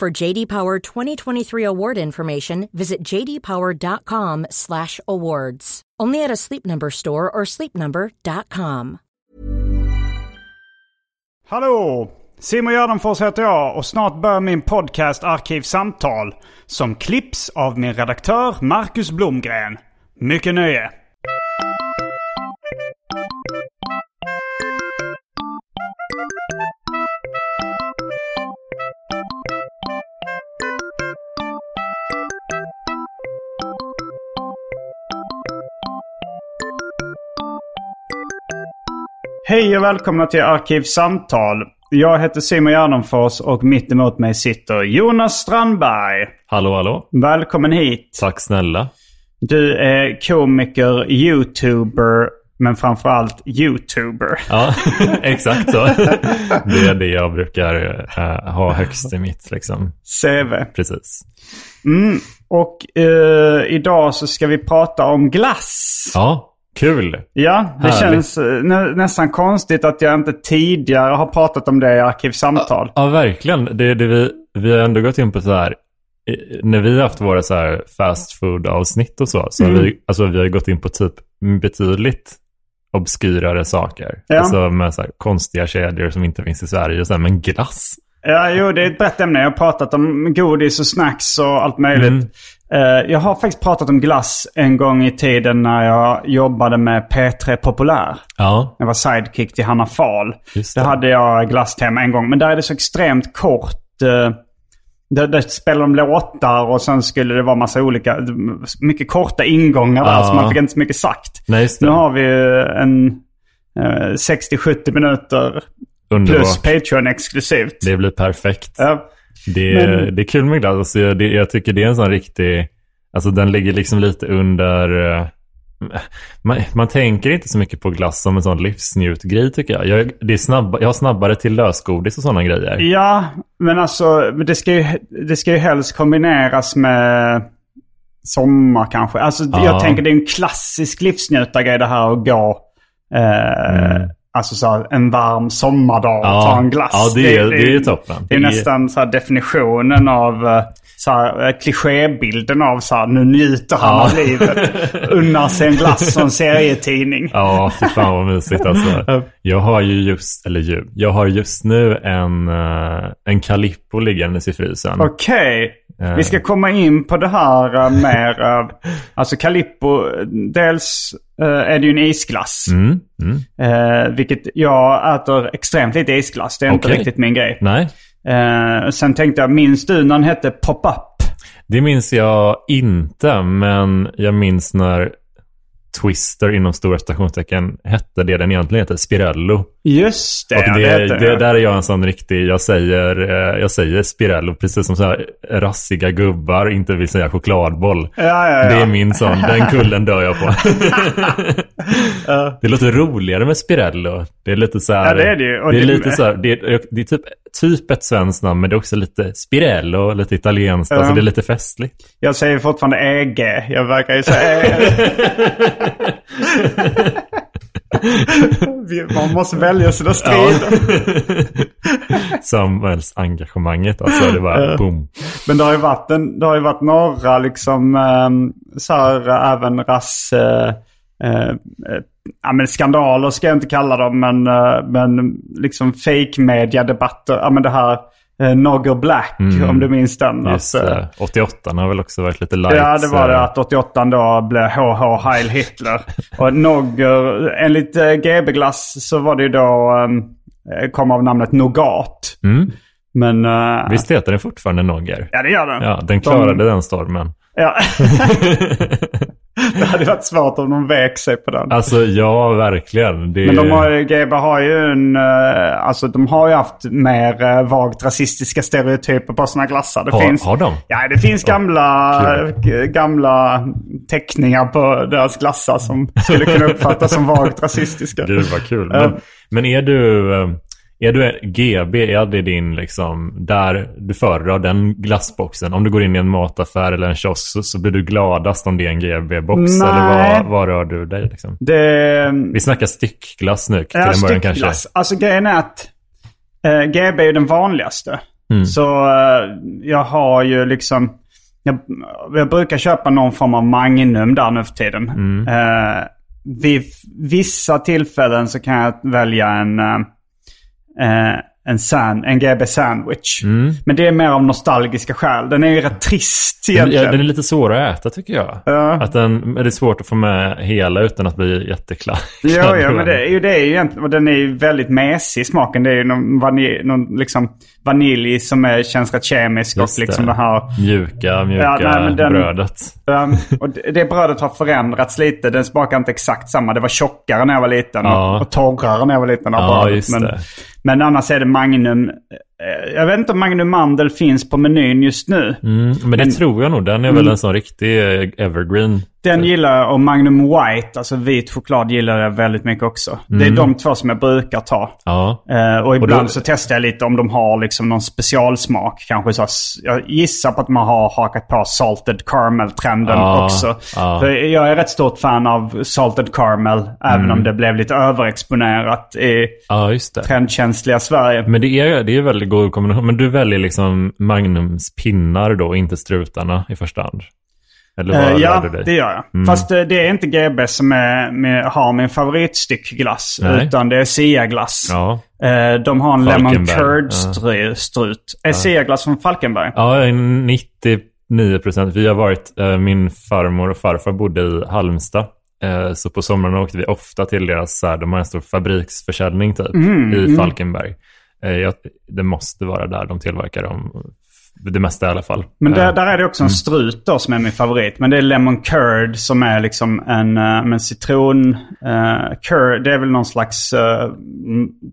For JD Power 2023 award information, visit jdpower.com/awards. Only at a Sleep Number store or sleepnumber.com. Hallå! Simon Gärdenfors heter jag och snart börjar min podcast Arkivsamtal. Som klipps av min redaktör Marcus Blomgren. Mycket nöje! Hej och välkomna till Arkivsamtal. Jag heter Simon Gärdenfors och mitt emot mig sitter Jonas Strandberg. Hallå, hallå. Välkommen hit. Tack snälla. Du är komiker, youtuber, men framförallt youtuber. Ja, exakt så. Det är det jag brukar uh, ha högst i mitt liksom. CV. Precis. Mm. Och uh, idag så ska vi prata om glass. Ja, kul. Ja, det Härligt. känns uh, nä nästan konstigt att jag inte tidigare har pratat om det i Arkivsamtal. Ja, verkligen. Det, det vi, vi har ändå gått in på så här. När vi har haft våra så här fast food avsnitt och så. Så har vi, alltså, vi har gått in på typ betydligt obskyrare saker. Ja. Alltså med så konstiga kedjor som inte finns i Sverige. Och så här, men glass. Ja, jo, det är ett brett ämne. Jag har pratat om godis och snacks och allt möjligt. Mm. Eh, jag har faktiskt pratat om glass en gång i tiden när jag jobbade med P3 Populär. Ja, Jag var sidekick till Hanna Fahl. Där hade jag glasstema en gång. Men där är det så extremt kort. eh, Där, där spelar de låtar och sen skulle det vara massa olika, mycket korta ingångar där. Ja. Så man fick inte så mycket sagt. nej. Nu har vi en eh, 60-70 minuter Underbart. plus Patreon exklusivt. Det blir perfekt. Ja. Det, Men- det är kul med glass. Alltså, jag, det, jag tycker det är en sån riktig... Alltså den ligger liksom lite under... eh, Man, man tänker inte så mycket på glass som en sån livsnjutgrej tycker jag. jag, det är snabba, jag har snabbare till lösgodis och sådana grejer. Ja, men alltså det ska, ju, det ska ju helst kombineras med sommar kanske. Alltså Ja. jag tänker det är en klassisk livsnjutargrej det här att gå eh, Alltså så här, en varm sommardag och Ja. ta en glass. Ja, det är- det är toppen. Det är Det är- nästan så här definitionen av eh, så här, eh, klichébilden av så här, nu njuter han Ja. av livet. Unnar sig en glass och en serietidning. Ja, fy fan vad mysigt alltså. Jag har ju just, eller ju, jag har just nu en, eh, en Calippo liggandes i frysen. Okej. Eh. Vi ska komma in på det här uh, mer. Uh, alltså Calippo, dels uh, är det ju en isglass. Mm, mm. Vilket jag äter extremt lite isglass. Det är inte Okej. riktigt min grej. Nej, Eh, sen tänkte jag, minns du när den hette Pop-Up? Det minns jag inte, men jag minns när Twister inom stora stationstecken hette det den egentligen hette, Spirello. Just det, och det, det det, där är jag en sån riktig, jag säger, eh, jag säger Spirello precis som så här rassiga gubbar inte vill säga chokladboll. Ja, ja, ja. Det är min sån, den kullen dör jag på. det låter roligare med Spirello. Det är lite så här, det är det det är lite så här, det är, det är typ, typ ett svenskt namn, men det är också lite Spirello, lite italienskt. Alltså det är lite festligt. Jag säger fortfarande EG. Jag verkar ju säga Man måste välja sina strider. Samhällsengagemanget, alltså det var boom. Men det har ju varit, en, det har ju varit några liksom um, så här äh, även rass... Uh, uh, ja men skandaler ska jag inte kalla dem men, uh, men liksom fake media debatter. Ja men det här eh, Nogger Black, Mm. om du minns den. Just Att, eh, det. 88 har väl också varit lite light. Ja, det var det. eh, Att 88 då blev HH Heil Hitler. Och Nogger, enligt eh, GB-glass så var det ju då, eh, kom av namnet Nougat. Mm. Men... eh, Visst heter den fortfarande Nogger? Ja, det gör den. Ja, den klarade den stormen. Ja. det hade varit svårt om de vek sig på den. Alltså ja, verkligen. Det... Men de har ju, GB har ju en, eh, alltså de har ju haft mer uh, vagt rasistiska stereotyper på sina glassar. Det har, finns, har de? Ja, det finns gamla, g- gamla teckningar på deras glassar som skulle kunna uppfattas som vagt rasistiska. Gud vad kul. Eh. Men, men är du... eh, Är du GB, är det din liksom, där du föredrar den glassboxen? Om du går in i en mataffär eller en kiosk så, så blir du gladast om det är en GB-box? Eller vad, vad rör du dig liksom? Det, Vi snackar styckglass nu till Ja, en början kanske. Alltså grejen är att eh, GB är den vanligaste. Mm. Så eh, jag har ju liksom... Jag, jag brukar köpa någon form av Magnum där nu för tiden. Mm. Eh, vid vissa tillfällen så kan jag välja en, eh, en, san, en GB sandwich. Mm. Men det är mer av nostalgiska skäl. Den är ju rätt trist Den, egentligen. ja, den är lite svår att äta tycker jag. Ja. Att den, det är svårt att få med hela utan att bli jättekladd. Ja, ja, men det är ju det är ju egentligen, och den är ju väldigt mesig smaken. Det är ju någon, vanilj, någon liksom vanilj som är, känns rätt kemisk Just och liksom det. här. Mjuka, mjuka Ja, nej, den- brödet. Um, och det, det brödet har förändrats lite. Den smakar inte exakt samma. Det var tjockare när jag var liten och, och torrare när jag var liten. Ja, brödet. just men, det men annars är det Magnum eh, Jag vet inte om Magnum Mandel finns på menyn just nu. Mm, men det tror jag nog. Den är väl en sån riktig eh, evergreen. Den gillar jag och Magnum White, alltså vit choklad, gillar jag väldigt mycket också. Det är de två som jag brukar ta. Ja. Eh, och ibland då- så testar jag lite om de har liksom någon specialsmak. Kanske så, jag gissar på att man har hakat på salted caramel-trenden Ja, också. ja. För jag är rätt stort fan av salted caramel. Även Mm. om det blev lite överexponerat i ja, trendkänsliga Sverige. Men det är det är väldigt god kombination. Men du väljer liksom Magnums pinnar då, inte strutarna i första hand? Eller vad rör ja, det gör jag. Fast eh, det är inte GB som är, med, har min favoritstyckglass. Nej. Utan det är Sia-glass. Ja. Eh, de har en lemon curd-strut. Är Sia-glass från Falkenberg? Ja, 99 procent. Vi har varit, min farmor och farfar bodde i Halmstad. Så på somrarna åkte vi ofta till deras, så här, de har en stor fabriksförsäljning typ, i Falkenberg. Eh, jag, det måste vara där de tillverkar dem. Det mesta i alla fall. Men där, Eh, där är det också en strut då som är min favorit. Men det är lemon curd som är liksom en, uh, med citron... Uh, curd, det är väl någon slags uh,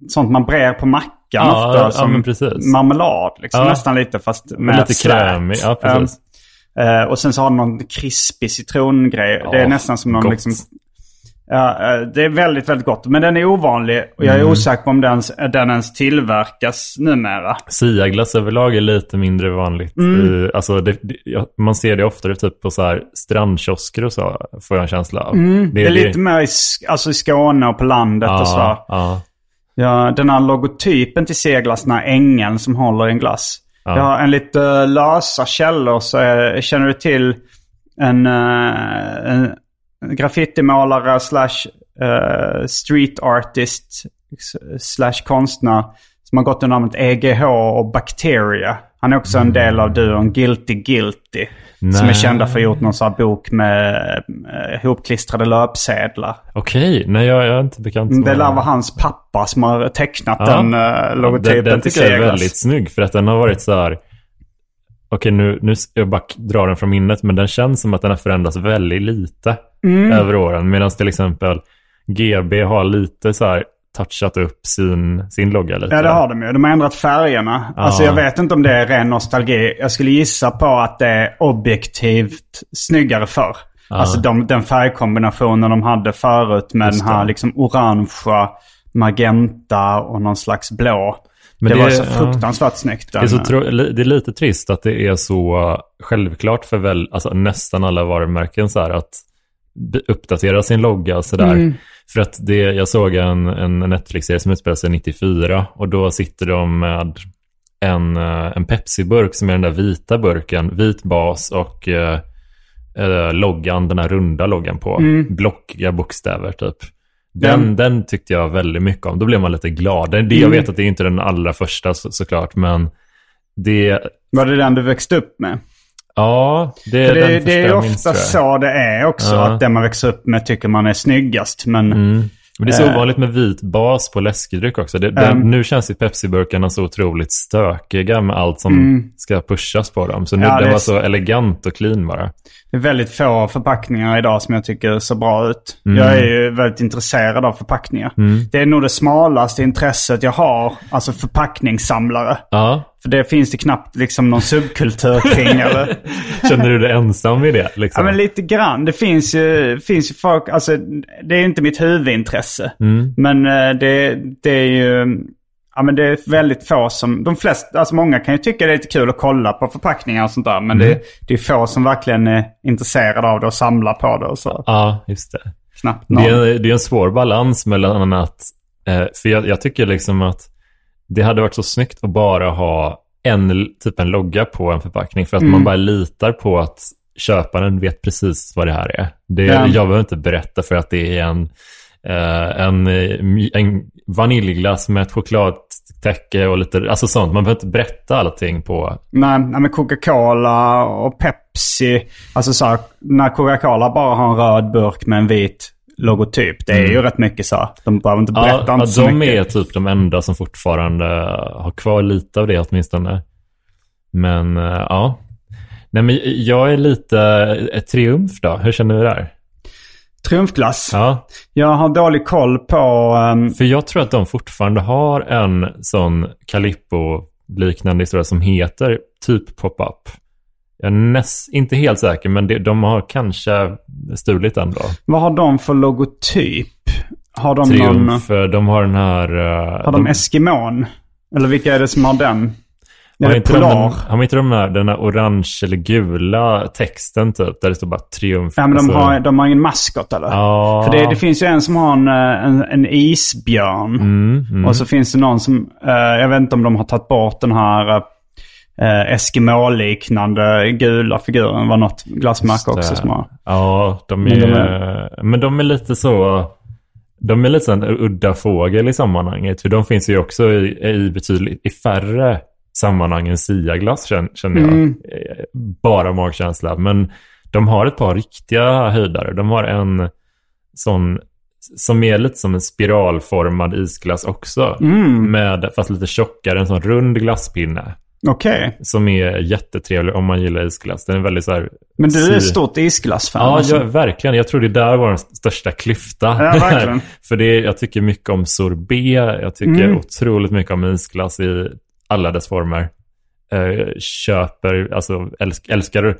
sånt man brer på mackan Ja, ofta. ja, som men precis. marmelad liksom. Ja. Nästan lite fast med lite krämig, ja, precis. Um, eh, och sen så har den någon krispig citrongrej. det är Ja, nästan som någon liksom... Ja, eh, det är väldigt, väldigt gott. Men den är ovanlig och jag är Mm. osäker på om den, den ens tillverkas numera. Siaglass överlag är lite mindre vanligt. Mm. I, alltså det, det, ja, man ser det oftare typ på så här strandkiosker och så, får jag en känsla av. Mm. Det är lite mer i, alltså i Skåne och på landet och så. ja, ja. Ja, den här logotypen till C-glass, den här ängeln som håller i en glass. Ja. Har en lite uh, lösa källor så är, känner du till en, en graffitimålare slash uh, street artist slash konstnär som har gått under namnet EGH och Bacteria. Han är också en del av duon Guilty Guilty. Som är Nej. kända för att ha gjort någon sån här bok med uh, ihopklistrade löpsedlar. Okej, nej jag, jag är inte bekant med Det lär vara hans pappa som har tecknat Ja. den uh, logotypen den, den till tycker jag är väldigt snygg för att den har varit så här. Okej, nu, nu jag bara dra den från minnet, men den känns som att den har förändrats väldigt lite Mm. över åren. Medan till exempel GB har lite så här touchat upp sin, sin logga lite. Ja, det har de ju. De har ändrat färgerna. Alltså jag vet inte om det är ren nostalgi. Jag skulle gissa på att det är objektivt snyggare förr. Alltså de, den färgkombinationen de hade förut med Just den här det. liksom orangea, magenta och någon slags blå. Men det, det- var så ja. fruktansvärt snyggt. Det är, så tro, det är lite trist att det är så självklart för väl, alltså nästan alla varumärken så här att uppdatera sin logga och sådär. Mm. För att det, jag såg en, en Netflix-serie som utspelar sig 94 och då sitter de med en, eh, en Pepsi-burk som är den där vita burken, vit bas och eh, loggan, den här runda loggan på, blockiga bokstäver typ. Den, Den- den tyckte jag väldigt mycket om. Då blev man lite glad. Det, det, Jag vet att det är inte den allra första så, såklart, men det, Var det den du växte upp med? ja, det är För den det, första det är ofta jag. så det är också. Ja. Att den man växer upp med tycker man är snyggast. Men Mm. Men det är så Eh. ovanligt med vit bas på läskedryck också. Det, den, Ehm. nu känns ju Pepsi-burkarna så otroligt stökiga med allt som Mm. ska pushas på dem. Så nu, Ja, den det var så elegant och clean bara. det är väldigt få förpackningar idag som jag tycker ser bra ut. Mm. Jag är ju väldigt intresserad av förpackningar. Det är nog det smalaste intresset jag har. Alltså förpackningssamlare. Ja, För det finns det knappt liksom någon subkultur kring. eller? känner du dig ensam i det? Ja, Liksom? men lite grann. Det finns ju, finns ju folk, alltså det är inte mitt huvudintresse. Mm. Men eh, det, det är ju, ja men det är väldigt få som, de flesta, alltså många kan ju tycka det är lite kul att kolla på förpackningar och sånt där. Men Mm. det, det är få som verkligen är intresserade av det och samlar på det och så. Ja, just det. Knappt någon. Det är, det är en svår balans mellan att, eh, för jag, jag tycker liksom att det hade varit så snyggt att bara ha en, typ en logga på en förpackning för att Mm. man bara litar på att köparen vet precis vad det här är. Det, Ja. Jag behöver inte berätta för att det är en, eh, en, eh, en vaniljglass med ett chokladtäcke och lite, alltså sånt. Man behöver inte berätta allting på, Nej, nej, men Coca-Cola och Pepsi. Alltså så här, när Coca-Cola bara har en röd burk med en vit logotyp. Det är ju rätt mycket så. De behöver inte berätta Mm. ja, inte så de mycket. är typ de enda som fortfarande har kvar lite av det åtminstone. Men eh, ja. Nej men jag är lite ett triumf då. Hur känner du där? Triumfglass. Ja, Jag har dålig koll på... ehm, för jag tror att de fortfarande har en sån Calippo-liknande historia som heter typ pop-up. Jag är näst, inte helt säker, men det, de har kanske stulit den då. vad har de för logotyp? Har de någon... Triumf, eh, de har den här... eh, Har de Eskimon? Eller vilka är det som har den? Är Har det inte, de, har inte de här, den här orange eller gula texten typ? Där det står bara triumf. Ja, men de alltså- har, de har ingen maskot eller? Ja. För det, det finns ju en som har en, eh, en, en isbjörn. Mm, mm. Och så finns det någon som, eh, jag vet inte om de har tagit bort den här uh, Eskimo-liknande gula figuren. Var något glassmärke också som har. Ja, de Men är, de men de är lite så... De är lite så en udda fågel i sammanhanget. För de finns ju också i, i betydligt i färre sammanhang än Sia-glass känner känner jag. Mm. Eh, Bara magkänsla. Men de har ett par riktiga höjdare. De har en sån som är lite som en spiralformad isglass också. Mm, Med, fast lite tjockare, en sån rund glasspinne. Okej. Som är jättetrevlig om man gillar isglass. Den är väldigt så här... Men du är ett stort isglassfan Ja, alltså. jag, verkligen. Jag tror det där var den största klyftan. Ja, verkligen. För det, jag tycker mycket om sorbet. Jag tycker Mm. otroligt mycket om isglass i alla dess former. Eh, köper, alltså älsk, älskar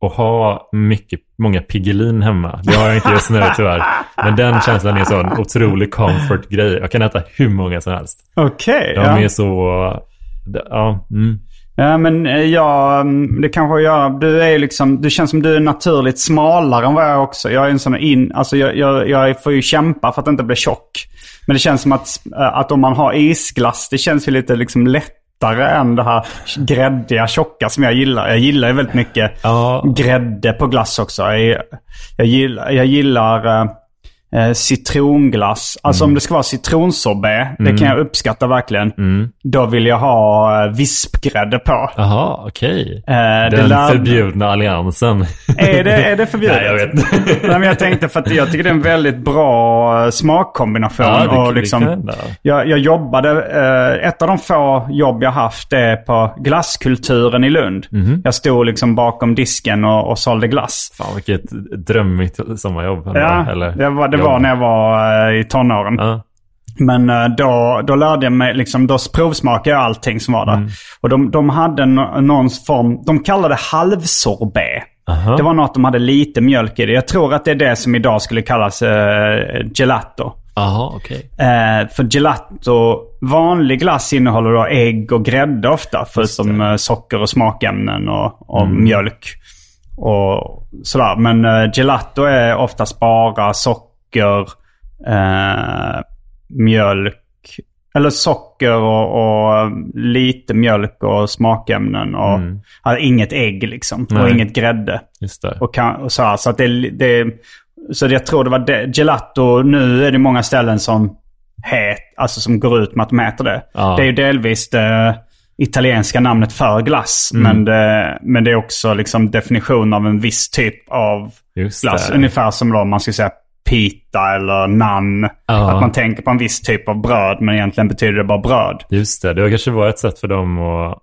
att ha mycket, många Piggelin hemma. Det har jag inte just nu tyvärr. Men den känslan är så en otrolig comfort-grej. Jag kan äta hur många som helst. Okej, De ja. är så... Ja, mm. Ja, men eh, ja, mm, det kanske gör. Du är liksom, du känns som du är naturligt smalare än vad jag är också. Jag är en sån in, alltså jag, jag, jag får ju kämpa för att inte bli tjock. Men det känns som att, eh, att om man har isglass, det känns ju lite liksom lättare än det här gräddiga, tjocka som jag gillar. Jag gillar ju väldigt mycket Ja. grädde på glass också. Jag, jag gillar, jag gillar eh, eh, citronglass. Alltså Mm. om det ska vara citronsorbet, det kan jag uppskatta verkligen. Mm. Då vill jag ha eh, vispgrädde på. Jaha, okej. Eh, det Den lär- förbjudna alliansen. Är det, är det förbjudet? Nej, jag vet. Nej, men jag tänkte för att jag tycker det är en väldigt bra eh, smakkombination. Ja, det- och liksom, jag, jag jobbade, eh, ett av de få jobb jag haft är på glasskulturen i Lund. Mhm. Jag stod liksom bakom disken och, och sålde glass. Fan vilket drömmigt sommarjobb. Ja, eller? det var, det jobb. var när jag var eh, i tonåren. Ja. Men eh, då, då lärde jag mig, liksom, då provsmakade jag allting som var där. Mm. Och de, de hade no- någon form, de kallade det halvsorbet. Aha. Det var något de hade lite mjölk i det. Jag tror att det är det som idag skulle kallas eh, gelato. Jaha, okej. Eh, för gelato, vanlig glass innehåller då ägg och grädde ofta. Förutom eh, socker och smakämnen och, och mjölk. Och sådär. Men eh, gelato är oftast bara socker, eh, mjölk. Eller socker och, och lite mjölk och smakämnen. Och Mm. alltså, inget ägg liksom. Och Nej. inget grädde. Och, kan, och så, här, så att det, det Så jag tror det var det, gelato. Nu är det många ställen som het, alltså som går ut med att de äter det. Ja. Det är ju delvis det, italienska namnet för glass. Mm. Men, det, men det är också liksom definition av en viss typ av Just glass. det. Ungefär som då man skulle säga pita eller nan. Ja. Att man tänker på en viss typ av bröd men egentligen betyder det bara bröd. Just det, det kanske var ett sätt för dem att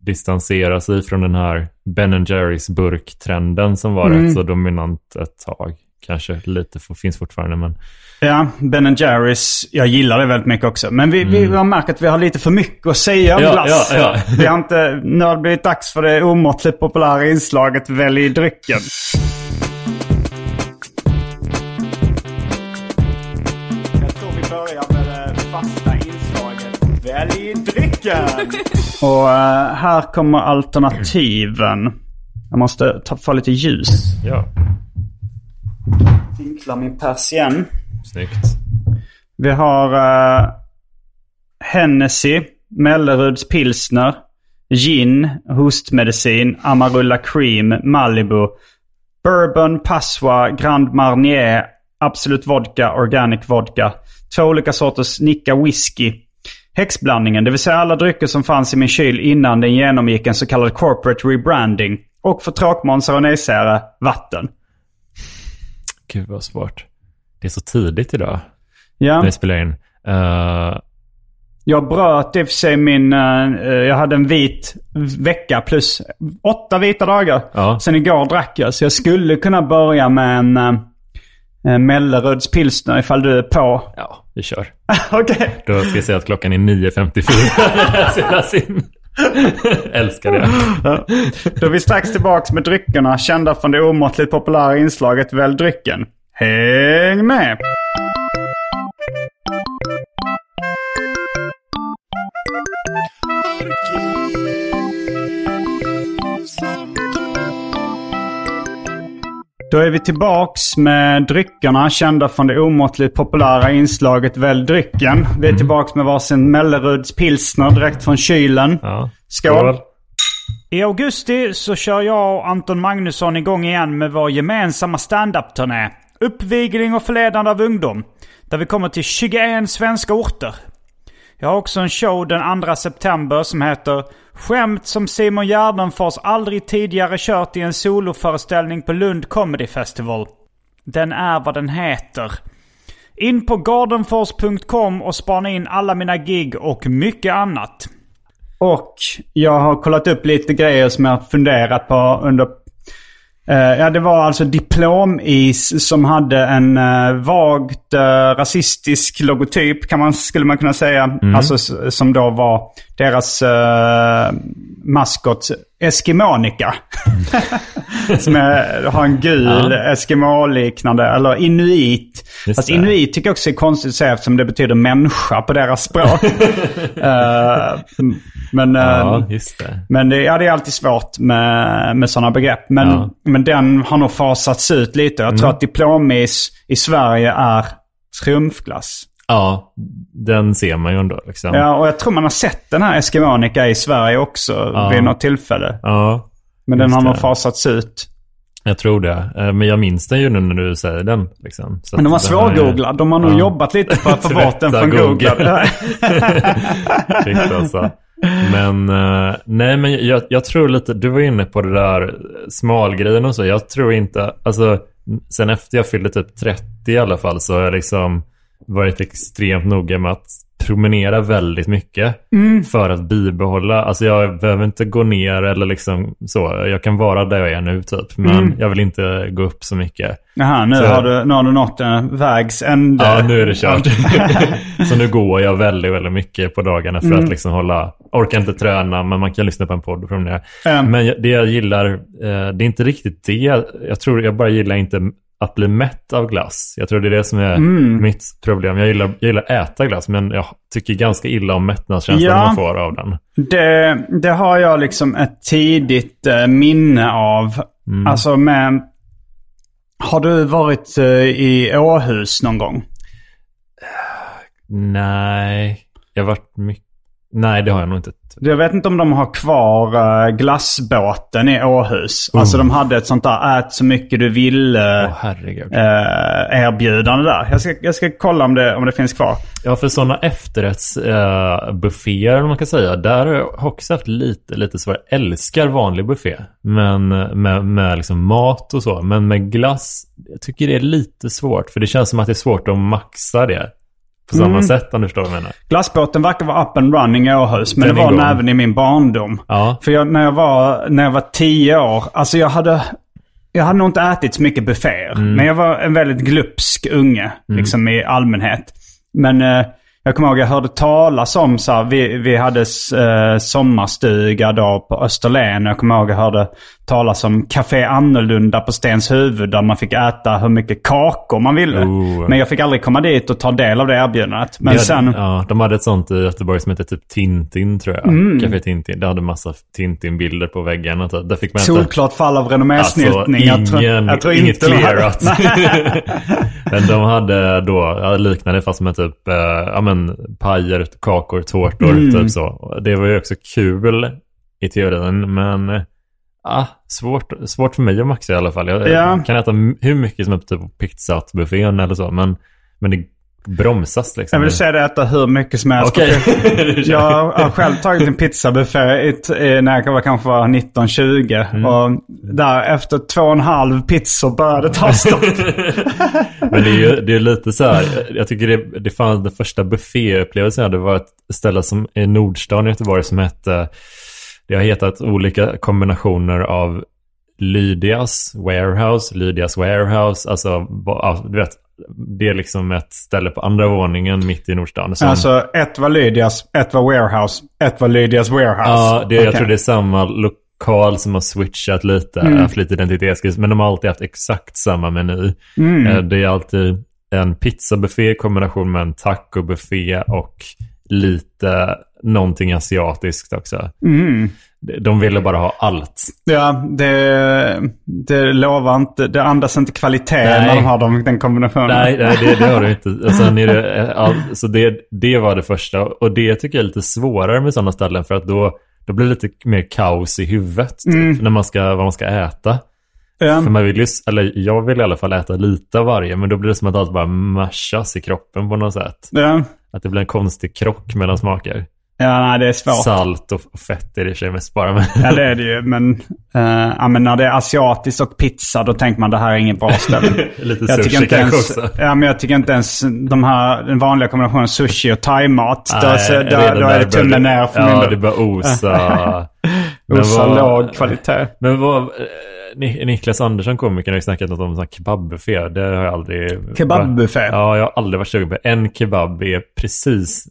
distansera sig från den här Ben Jerrys burktrenden som var Mm. rätt så dominant ett tag. Kanske lite for, finns fortfarande, men Ja, Ben Jerrys. Jag gillar det väldigt mycket också. Men vi, vi har märkt att vi har lite för mycket att säga om Mm. Ja, glass. ja, ja. Vi har inte... Nu har det blivit dags för det omåttligt populära inslaget Välj drycken. Drycken. Och eh, här kommer alternativen. Jag måste ta, få lite ljus. ja, Vinkla min persienn. snyggt. Vi har uh, Hennessy, Melleruds pilsner, gin, hostmedicin, Amarula Cream, Malibu, Bourbon, Passoa, Grand Marnier, Absolut Vodka, Organic Vodka, två olika sorters Nicka Whisky, häxblandningen, det vill säga alla drycker som fanns i min kyl innan den genomgick en så kallad corporate rebranding, och för tråkmånsar och nejsägare, vatten. Gud vad svårt. Det är så tidigt idag Ja. när vi spelar in. Eh, Jag bröt i och för sig min... eh, jag hade en vit vecka plus åtta vita dagar. Ja. Sen igår drack jag. Så jag skulle kunna börja med en, uh, en Melleruds pilsner ifall du är på. ja, vi kör. Okej. Då ska jag säga att klockan är 9.54 när det spelas in. Älskar det. Då är vi strax tillbaks med dryckerna kända från det omåttligt populära inslaget Välj drycken. Häng med! Då är vi tillbaks med dryckerna kända från det omåttligt populära inslaget Välj drycken. Vi är tillbaks med varsin Melleruds pilsner direkt från kylen. Ja. Skål. I augusti så kör jag och Anton Magnusson igång igen med vår gemensamma standup-turné. Uppvigling och förledande av ungdom. Där vi kommer till 21 svenska orter. Jag har också en show den 2 september som heter Skämt som Simon Gärdenfors aldrig tidigare kört i en soloföreställning på Lund Comedy Festival. Den är vad den heter. In på gardenfors.com och spana in alla mina gig och mycket annat. Och jag har kollat upp lite grejer som jag funderat på under... Eh, ja, det var alltså Diplomis som hade en uh, vagt eh, rasistisk logotyp kan man, skulle man kunna säga. Alltså s- som då var deras uh, maskot Eskimonika. som är, har en gul Eskimo-liknande, eller inuit. Just Fast det. inuit tycker jag också är konstigt att säga eftersom det betyder människa på deras språk. Eh, men, eh, Ja, just det. men det, ja, det är alltid svårt med, med sådana begrepp. Men, Ja. Mm. men den har nog fasats ut lite. Jag tror att diplomis i Sverige är trumfglass. Ja, den ser man ju ändå liksom. Ja, och jag tror man har sett den här Eskimonika i Sverige också Ja. vid något tillfälle. Ja, Men den har nog fasats ut. jag tror det. Eh, Men jag minns den ju nu när du säger den. Liksom. Men den var den är- svårgooglad. De har nog Ja. jobbat lite på att få bort den från Google. Google. Shit alltså. Men eh, nej, men jag, jag tror lite, du var inne på det där smalgrejen och så. Jag tror inte, alltså sen efter jag fyllde typ 30 i alla fall så har jag liksom varit extremt noga med att promenera väldigt mycket för att bibehålla. Alltså jag behöver inte gå ner eller liksom så. Jag kan vara där jag är nu typ. Men jag vill inte gå upp så mycket. Jaha, nu Så- har, du, nu har du nått en vägs ände. Ja, nu är det kört. så nu går jag väldigt, väldigt mycket på dagarna för att liksom hålla... Orkar inte träna, men man kan lyssna på en podd och promenera. Mm. Men det jag gillar, eh, det är inte riktigt det. Jag tror jag bara gillar inte att bli mätt av glass. Jag tror det är det som är mitt problem. Jag gillar, jag gillar äta glass, men jag tycker ganska illa om mättnadskänslan Ja. man får av den. Det, det har jag liksom ett tidigt eh, minne av. Mm. Alltså med... Har du varit eh, i Åhus någon gång? Nej, jag har varit mycket... Nej, det har jag nog inte Jag vet inte om de har kvar uh, glassbåten i Åhus. Alltså de hade ett sånt där ät så mycket du vill herregud. uh, erbjudande där. Jag ska, jag ska kolla om det, om det finns kvar. Ja, för sådana efterrättsbufféer, uh, man kan säga, där har jag också haft lite, lite svårt. Jag älskar vanlig buffé, men med, med liksom mat och så. Men med glass, jag tycker det är lite svårt. För det känns som att det är svårt att maxa det. På samma Mm. sätt om du förstår vad jag menar. Glassbåten verkar vara up and running i Åhus. Men Den det var den även i min barndom. Ja. För jag, när, jag var, när jag var tio år, alltså jag hade, jag hade nog inte ätit så mycket bufféer. Mm. Men jag var en väldigt glupsk unge, liksom i allmänhet. Men eh, jag kommer ihåg jag hörde talas om så här, vi, vi hade eh, sommarstuga då på Österlen. Jag kommer ihåg jag hörde talas om Café Annorlunda på Stenshuvud där man fick äta hur mycket kakor man ville. Oh. Men jag fick aldrig komma dit och ta del av det erbjudandet. Men hade- sen... Ja, de hade ett sånt i Göteborg som hette typ Tintin tror jag. Mm. Café Tintin. Det hade massa Tintin-bilder på väggarna. typ. Där fick man. Solklart fall av renommésnyltning. Alltså, jag tror, ingen, jag tror inget inte clearat. men de hade då ja, liknande fast med typ eh, ja, men, pajer, kakor, tårtor. Mm. Typ så. Det var ju också kul i teorin. Men ah, svårt, svårt för mig att maxa i alla fall. Jag, Ja. kan äta hur mycket som helst typ på pizzat-buffén eller så. Men, men det bromsas liksom. Jag vill säga det äta hur mycket som helst. Okej. Jag har själv tagit en pizzabuffé när jag var kanske var 19-20. Mm. Och där efter två och en halv pizzor började det ta stopp. Men det är ju det är lite så här, jag tycker det, det fanns den första bufféupplevelsen jag hade var ett ställe som i Nordstan i Göteborg som hette, det har hetat olika kombinationer av Lydias Warehouse, Lydias Warehouse, alltså du vet, det är liksom ett ställe på andra våningen mitt i Nordstan. Som, alltså ett var Lydias, ett var Warehouse, ett var Lydias Warehouse. ja, det, jag Okej. tror det är samma lokal som har switchat lite, Mm. haft lite identitetskris, men de har alltid haft exakt samma meny. Mm. Eh, Det är alltid en pizzabuffé i kombination med en tacobuffé och lite någonting asiatiskt också. Mm. De ville bara ha allt. Ja, det, det lovar inte, det andas inte kvalitet Nej. när de har dem, den kombinationen. Nej, nej det, det har du inte. Och sen är det, eh, all, så det, det var det första. Och det tycker jag är lite svårare med sådana ställen för att då, då blir det lite mer kaos i huvudet typ, när man ska, vad man ska äta. Ja. För man vill ju, eller jag vill i alla fall äta lite av varje, men då blir det som att allt bara mashas i kroppen på något sätt. Ja. Att det blir en konstig krock mellan smaker. Ja, nej det är svårt. Salt och fett är det i sig mest bara. Men Ja, det är det ju. Men, eh, ja, men när det är asiatiskt och pizza, då tänker man det här är inget bra ställe. Lite jag sushi inte kanske ens, också. Ja, men jag tycker inte ens de här, den vanliga kombinationen sushi och thaimat. Då, då, då är det tummen ner för Ja, min det börjar osa. Osa vad- låg kvalitet. Men vad... eh, Ni- Niklas Andersson, komikern, har ju snackat något om kebabbuffé. Det har jag aldrig... Kebabbuffé? Ja, jag har aldrig varit sugen på. En kebab är precis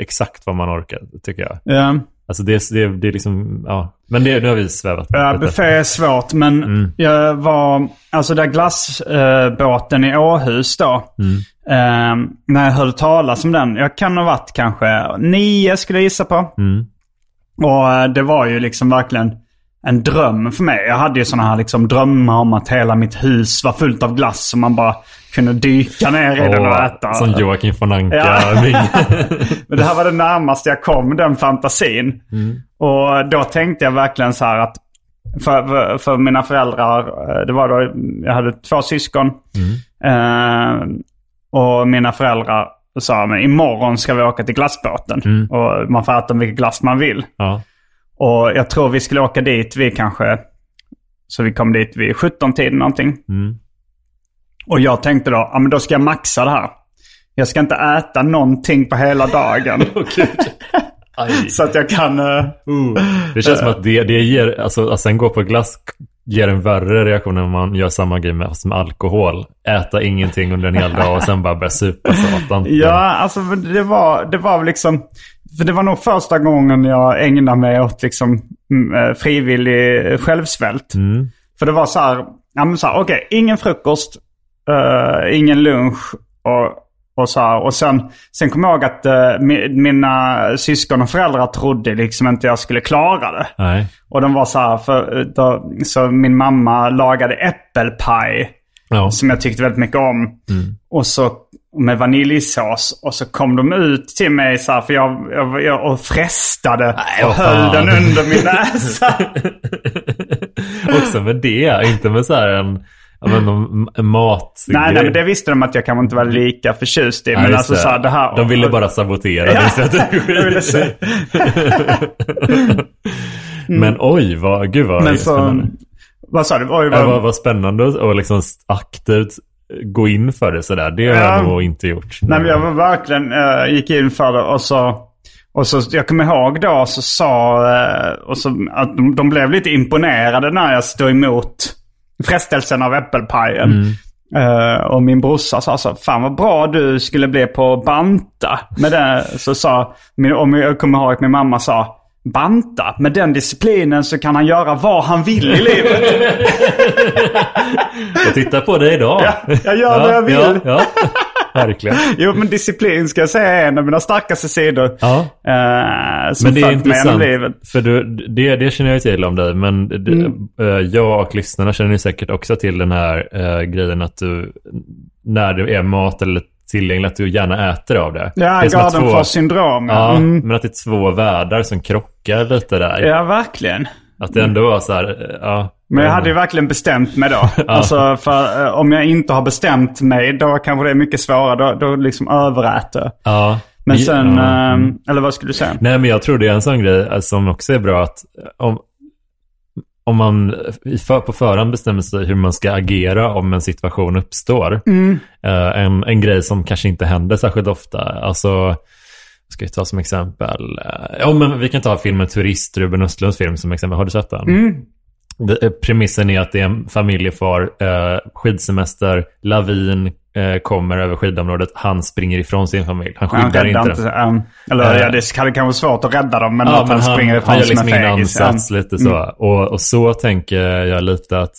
exakt vad man orkar, tycker jag. Ja, Alltså det, det, det är liksom... Ja. Men det, nu har vi svävat ja buffé är svårt. Men Mm. jag var, alltså där glassbåten i Åhus då. Mm. eh, när jag hörde talas om den. Jag kan ha varit kanske nio skulle jag gissa på. Mm. Och eh, det var ju liksom verkligen en dröm för mig. Jag hade ju sådana här liksom drömmar om att hela mitt hus var fullt av glass och man bara kunde dyka ner i den och äta. Som Joakim von Anka. Ja. Men det här var det närmaste jag kom den fantasin. Och då tänkte jag verkligen så här att för, för, för mina föräldrar, eh, det var då, jag hade två syskon. Eh, och mina föräldrar sa, men imorgon ska vi åka till glassbåten. Och man får äta vilken glass man vill. ja. Och jag tror vi skulle åka dit vi kanske... Så vi kom dit vid 17-tiden någonting. Mm. Och jag tänkte då, ja men då ska jag maxa det här. Jag ska inte äta någonting på hela dagen. Så att jag kan... eh, Det känns som att det, det ger, alltså att sen gå på glass ger en värre reaktion om man gör samma grej med, som alkohol. Äta ingenting under en hel dag och sen bara börja supa satan. Ja, alltså det var, det var liksom... För det var nog första gången jag ägnade mig åt liksom mm, eh, frivillig självsvält. Mm. För det var så här, ja men så här, okej, ingen frukost, eh, ingen lunch och, och så här. Och sen, sen kom jag ihåg att mi- mina syskon och föräldrar trodde liksom inte jag skulle klara det. Nej. Och de var så här, för, då, så min mamma lagade äppelpaj Ja. som jag tyckte väldigt mycket om. Och, så, med vaniljsås. Och så kom de ut till mig så här, för jag, jag, jag och frestade och höll den under min näsa. Också med det, inte med så här en, ja, men mat... nej, nej, men det visste de att jag kanske inte var lika förtjust i. Nej, men alltså det. så här, det här... De ville bara sabotera Ja, din strategi. se. Men oj, vad, gud vad Men så... spännande. Vad sa du? Oj, Ja, vad, vad, vad spännande att liksom aktivt gå in för det sådär. Det har Ja. jag nog inte gjort. Nej, men jag var verkligen uh, gick in för det och så... Och så, jag kommer ihåg då så sa, eh, och så, att de, de blev lite imponerade när jag stod emot frestelsen av äppelpajen. Eh, och min brorsa sa så, fan vad bra du skulle bli på banta. Med det, så sa, min, om jag kommer ihåg att min mamma sa, banta? Med den disciplinen så kan han göra vad han vill i livet. Jag tittar på dig idag. Ja, jag gör vad jag vill. Ja, ja. Verkligen. jo men disciplin ska jag säga är en av mina starkaste sidor. Ja. Eh, som Men det är intressant, livet. för du, det, det känner jag ju till om dig, men det, Mm. eh, jag och lyssnarna känner ju säkert också till den här eh, grejen att du, när det är mat eller tillgängligt, att du gärna äter av det. Ja, det är som att två- Gardenfors syndrom. Ja, Mm. men att det är två världar som krockar lite där. ja, verkligen. Att det ändå var så här, ja. Men jag hade ju verkligen bestämt mig då. Alltså för eh, om jag inte har bestämt mig då kanske det är mycket svårare. Då, då liksom överäter. Ja. Men sen, Ja. eh, eller vad skulle du säga? Nej, men jag tror det är en sån grej eh, som också är bra att om, om man på förhand bestämmer sig hur man ska agera om en situation uppstår. Eh, en, en grej som kanske inte händer särskilt ofta. Alltså, ska vi ta som exempel? Eh, ja, men vi kan ta filmen Turist, Ruben Östlunds film som exempel. Har du sett den? Eh, premissen är att det är en familjefar, eh, skidsemester, lavin eh, kommer över skidområdet. Han springer ifrån sin familj. Han Han skyddar räddar inte inte, um, eller Eh. ja, det hade kanske svårt att rädda dem. Men Ja, men han han, springer han ifrån gör som liksom en fegis. ansats lite så. Mm. Och, och så tänker jag lite att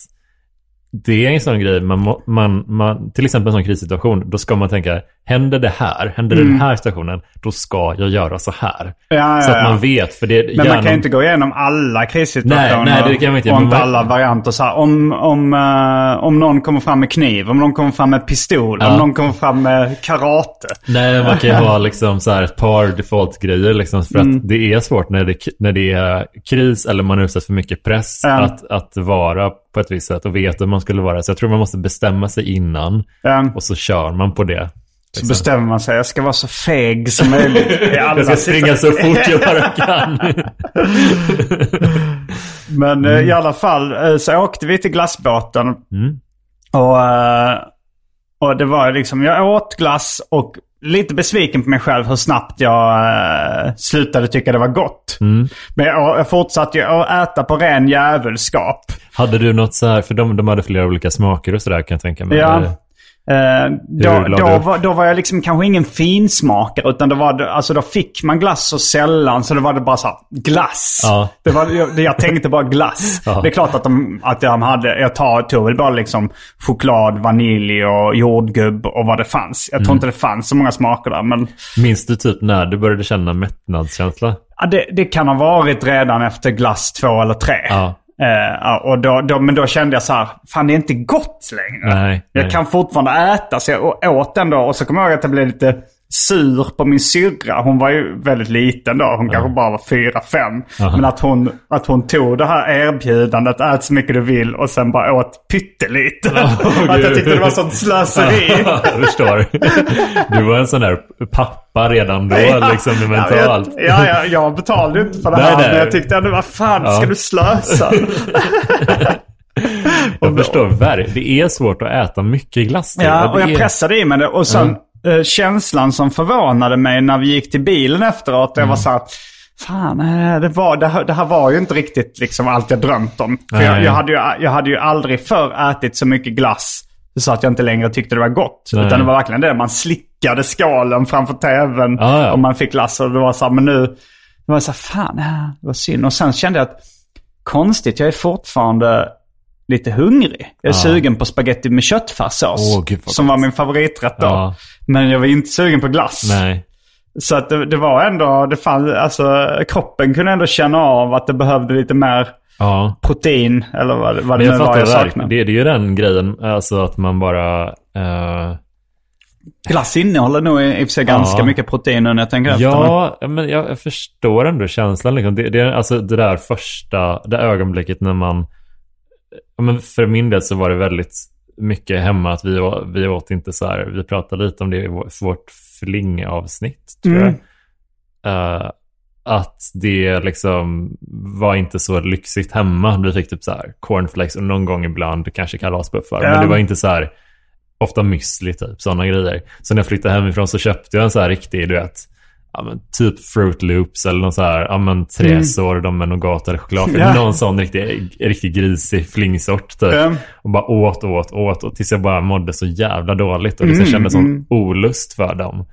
det är en sån grej, man, man, man, till exempel en sån krissituation, då ska man tänka, händer det här, händer den här situationen, då ska jag göra så här. Mm. Ja, ja, Så att man vet, för det Men man hjärnan- kan ju inte gå igenom alla krissituationer. Nej, nej, det kan man inte. Och inte man- alla varianter. Så här, om, om, eh, om någon kommer fram med kniv, om någon kommer fram med pistol, Ja. om någon kommer fram med karate. Nej, man kan ju ha liksom så här ett par default-grejer liksom, för att det är svårt när det, när det är kris eller man utsätts för mycket press Ja. att, att vara på ett visst sätt och veta hur man skulle vara. Så jag tror man måste bestämma sig innan och så kör man på det. Så bestämmer man sig, jag ska vara så feg som möjligt. alla Jag ska springa så fort jag bara kan. Men eh, i alla fall eh, så åkte vi till glassbåten. Och, eh, och det var liksom, jag åt glass och lite besviken på mig själv hur snabbt jag slutade tycka det var gott. Men jag, jag fortsatte ju att äta på ren djävulskap. Hade du något så här, för de, de hade flera olika smaker och sådär kan jag tänka mig. Ja. Eh, då, då, var, då var jag liksom kanske ingen finsmakare utan då, var det, alltså då fick man glass så sällan så då var det bara så här, glass. Ja. Det var, jag, jag tänkte bara glass. Ja. Det är klart att de, att de hade, jag tar, tog väl bara liksom choklad, vanilj och jordgubb och vad det fanns. Jag Mm. tror inte det fanns så många smaker där men Minns du typ när du började känna mättnadskänsla? ja, det, det kan ha varit redan efter glass två eller tre. Ja. Eh, och då, då, men då kände jag så här, fan det är inte gott längre. Nej, jag nej. kan fortfarande äta, så jag åt den då. Och så kommer jag ihåg att jag blev lite sur på min syrra. Hon var ju väldigt liten då. Hon kanske bara var fyra, fem. Men att hon, att hon tog det här erbjudandet, ät så mycket du vill och sen bara åt pyttelite. att jag tyckte det var sånt slöseri. jag förstår. Du var en sån där pappa redan då, liksom Ja, mentalt. jag, ja, ja, jag betalade inte för det här. nej. Men jag tyckte ändå, vad fan ska Ja. du slösa? Jag förstår verkligen. Det är svårt att äta mycket glass. Ja, och jag är- pressade i mig det. Och sen eh, känslan som förvånade mig när vi gick till bilen efteråt. Jag var så här, fan, eh, det, var, det, här, det här var ju inte riktigt liksom allt jag drömt om. För jag, jag, hade ju, jag hade ju aldrig förr ätit så mycket glass så att jag inte längre tyckte det var gott. Nej. Utan det var verkligen det. Man slickade skalen framför tvn Ja, ja. och man fick glass. Och det var så här, men nu, det var så här, fan, det var synd. Och sen kände jag att konstigt, jag är fortfarande lite hungrig. Jag är sugen på spaghetti med köttfärssås. Vad som var min favoriträtt då. Ja. Men jag var inte sugen på glass. Nej. Så att det, det var ändå, det fann, alltså kroppen kunde ändå känna av att det behövde lite mer Ja. protein eller vad, vad det nu var jag saknade. Det, det är ju den grejen, alltså att man bara... eh, Glass innehåller nog i och för sig ganska Ja. mycket protein när jag tänker efter. Ja, men jag, jag förstår ändå känslan. Liksom. Det, det, är alltså det där första, det ögonblicket när man... Men för min del så var det väldigt mycket hemma att vi, vi åt inte så här. Vi pratade lite om det i vår- vårt flingavsnitt, tror Mm. jag. Eh, att det liksom var inte så lyxigt hemma. Vi fick typ så här cornflakes och någon gång ibland kanske kalaspuffar. Ja. Men det var inte så här, ofta müsli typ, sådana grejer. Så när jag flyttade hemifrån så köpte jag en så här riktig, du vet, ja, men typ Fruit Loops eller någon så här, ja men Tresor, de med nougat eller choklad. Mm. Ja. Någon sån riktig, riktig grisig flingsort typ. Ja. Och bara åt, åt, åt. Och tills jag bara mådde så jävla dåligt och liksom Mm, kände sån mm. olust för dem.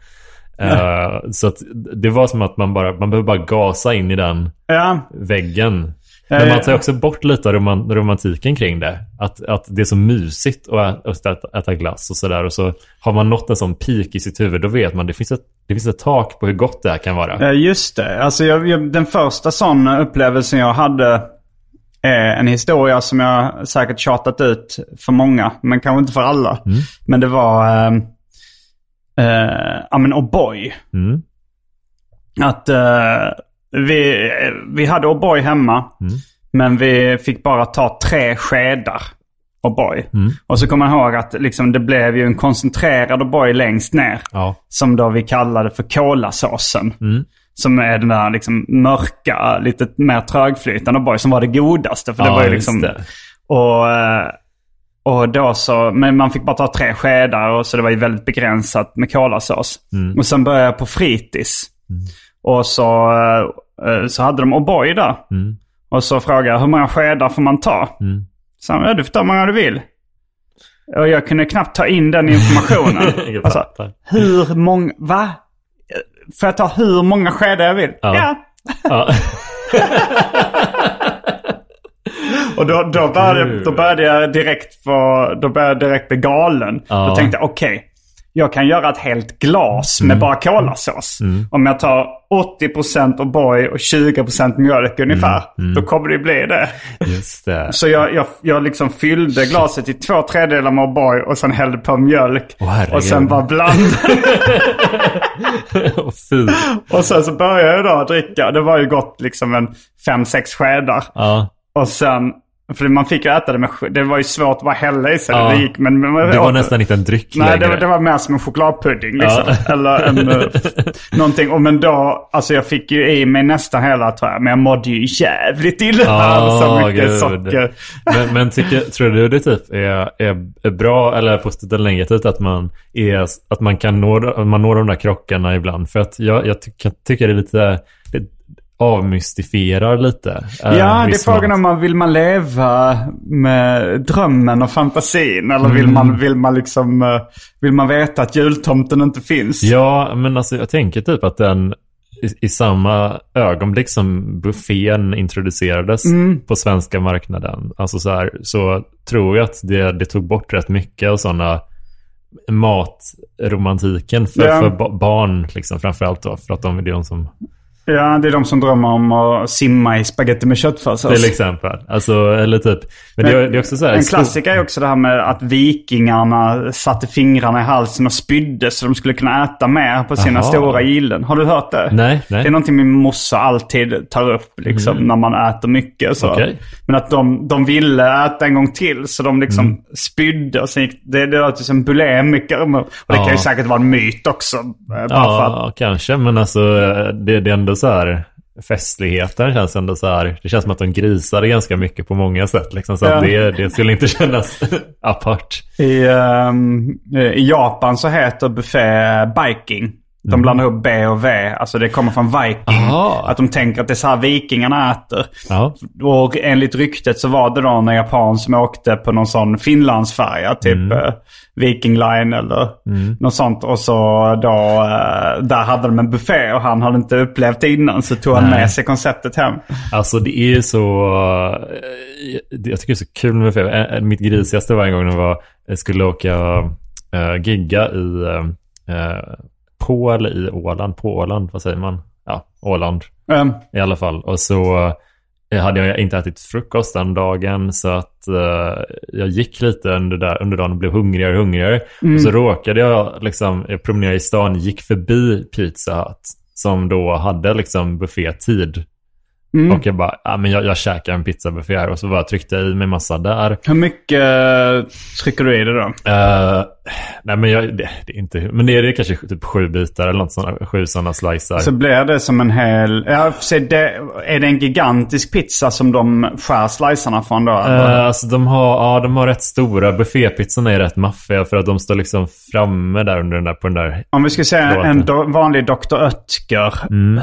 Eh, så att det var som att man bara, man behöver bara gasa in i den Ja. väggen. Men ja. man tar också bort lite av roman, romantiken kring det. Att, att det är så mysigt att äta, äta glass och sådär. Och så har man nått en sån peak i sitt huvud, då vet man det finns ett, det finns ett tak på hur gott det här kan vara. Ja, just det. Alltså jag, jag, den första sån upplevelsen jag hade är en historia som jag säkert tjatat ut för många, men kanske inte för alla. Men det var, eh, eh, ja men O'boy. Mm. Att eh, vi, vi hade O'boy hemma, men vi fick bara ta tre skedar O'boy. Och så kommer jag ihåg att liksom, det blev ju en koncentrerad O'boy längst ner. Ja. Som då vi kallade för kolasåsen. Mm. Som är den där liksom mörka, lite mer trögflytande O'boy som var det godaste. För det Ja, var ju liksom... det. Och, eh, och då så, men man fick bara ta tre skedar och så det var ju väldigt begränsat med kolasås. Mm. Och sen började jag på fritids. Och så, eh, så hade de O'boy där. Mm. Och så frågade jag hur många skedar får man ta? Mm. Så han, ja du får ta hur många du vill. Och jag kunde knappt ta in den informationen. Alltså, hur många, va? Får jag ta hur många skedar jag vill? Ja. Ja. Och då, då, började, Gud. då började jag direkt få, då började jag direkt bli galen. Ja. Då tänkte jag, okej. Jag kan göra ett helt glas Mm. med bara kolasås. Om jag tar 80% O'boy och 20% mjölk ungefär. Mm. Då kommer det bli det. Just det. Så jag, jag, jag liksom fyllde glaset i två tredjedelar med O'boy och sen hällde på mjölk. Herregud. och sen bara blandade. Fy. och sen så började jag då dricka. Det var ju gott liksom en fem sex skedar. Ja. Och sen, för man fick ju äta det med, det var ju svårt att bara hälla i sig. Ja. Det gick, men, men, Det var nästan inte en dryck Nej, längre. det, var- det var mer som en chokladpudding liksom. Ja. Eller en, eh, någonting. Och men då, alltså jag fick ju i mig nästan hela tror jag. Men jag mådde ju jävligt illa. Ja, så mycket gud. socker. Men, men tycker, tror du det typ är, är, är bra eller positivt eller negativt att man, är, att man kan nå, man når de där krockarna ibland? För att jag, jag tycker, tycker det är lite, avmystifierar lite. eh, Ja, det är frågan om man vill man leva med drömmen och fantasin. Eller vill, man, vill man liksom, eh, vill man veta att jultomten inte finns? Ja, men alltså jag tänker typ att den i, i samma ögonblick som buffén introducerades Mm. på svenska marknaden, alltså så här, så tror jag att det, det tog bort rätt mycket av sådana matromantiken för, Ja. för ba- barn, liksom, framförallt då, för att de är de som, Ja, det är de som drömmer om att simma i spaghetti med köttfärssås. till exempel, alltså, eller typ, men, det, är- det är också så här, En klassiker är också det här med att vikingarna satte fingrarna i halsen och spydde så de skulle kunna äta mer på sina Aha. stora gillen. Har du hört det? Nej, nej. Det är någonting min morsa alltid tar upp liksom, när man äter mycket. Så. Okej. Men att de, de ville äta en gång till så de liksom Mm. spydde. Och sen gick, det, det låter som bulimiker. Och det kan ju Ja. säkert vara en myt också. eh, Bara för att, Ja, kanske. Men alltså det, det är ändå så här festligheten känns ändå så här. Det känns som att de grisade ganska mycket på många sätt. Liksom, så Ja. det, det skulle inte kännas apart. I, ehm, I Japan så heter buffé Viking. De blandar ihop B och V. Alltså det kommer från Viking. Aha. Att de tänker att det är så här vikingarna äter. Ja. Och enligt ryktet så var det då en japan som åkte på någon sån Finlandsfärja. Typ eh, Viking Line eller något sånt. Och så då, eh, där hade de en buffé och han hade inte upplevt det innan. Så tog han Nej. med sig konceptet hem. Alltså det är ju så... eh, Jag tycker det är så kul med buffé. Mitt grisigaste var en gång när jag skulle åka uh, gigga i... på eller i Åland? På Åland, vad säger man? Ja, Åland. Um, i alla fall. Och så jag hade jag inte ätit frukost den dagen så att eh, jag gick lite under, där, under dagen och blev hungrigare och hungrigare. Och så råkade jag liksom, jag promenerade i stan, gick förbi Pizza Hut som då hade liksom buffétid. Och jag bara, ja men jag, jag käkar en pizzabuffé här och så bara tryckte jag i mig massa där. Hur mycket eh, trycker du i det då? Eh, nej men jag, det, det är inte, men det är det kanske typ sju bitar eller något sådana, sju sådana slicer. Så blir det som en hel... Ja, se, det, är det en gigantisk pizza som de skär slicerna från då? Uh, alltså de har, ja, de har rätt stora. Buffépizzorna är rätt maffiga för att de står liksom framme där under den där, på den där. Om vi ska säga Låten. en do, vanlig Dr. Oetker.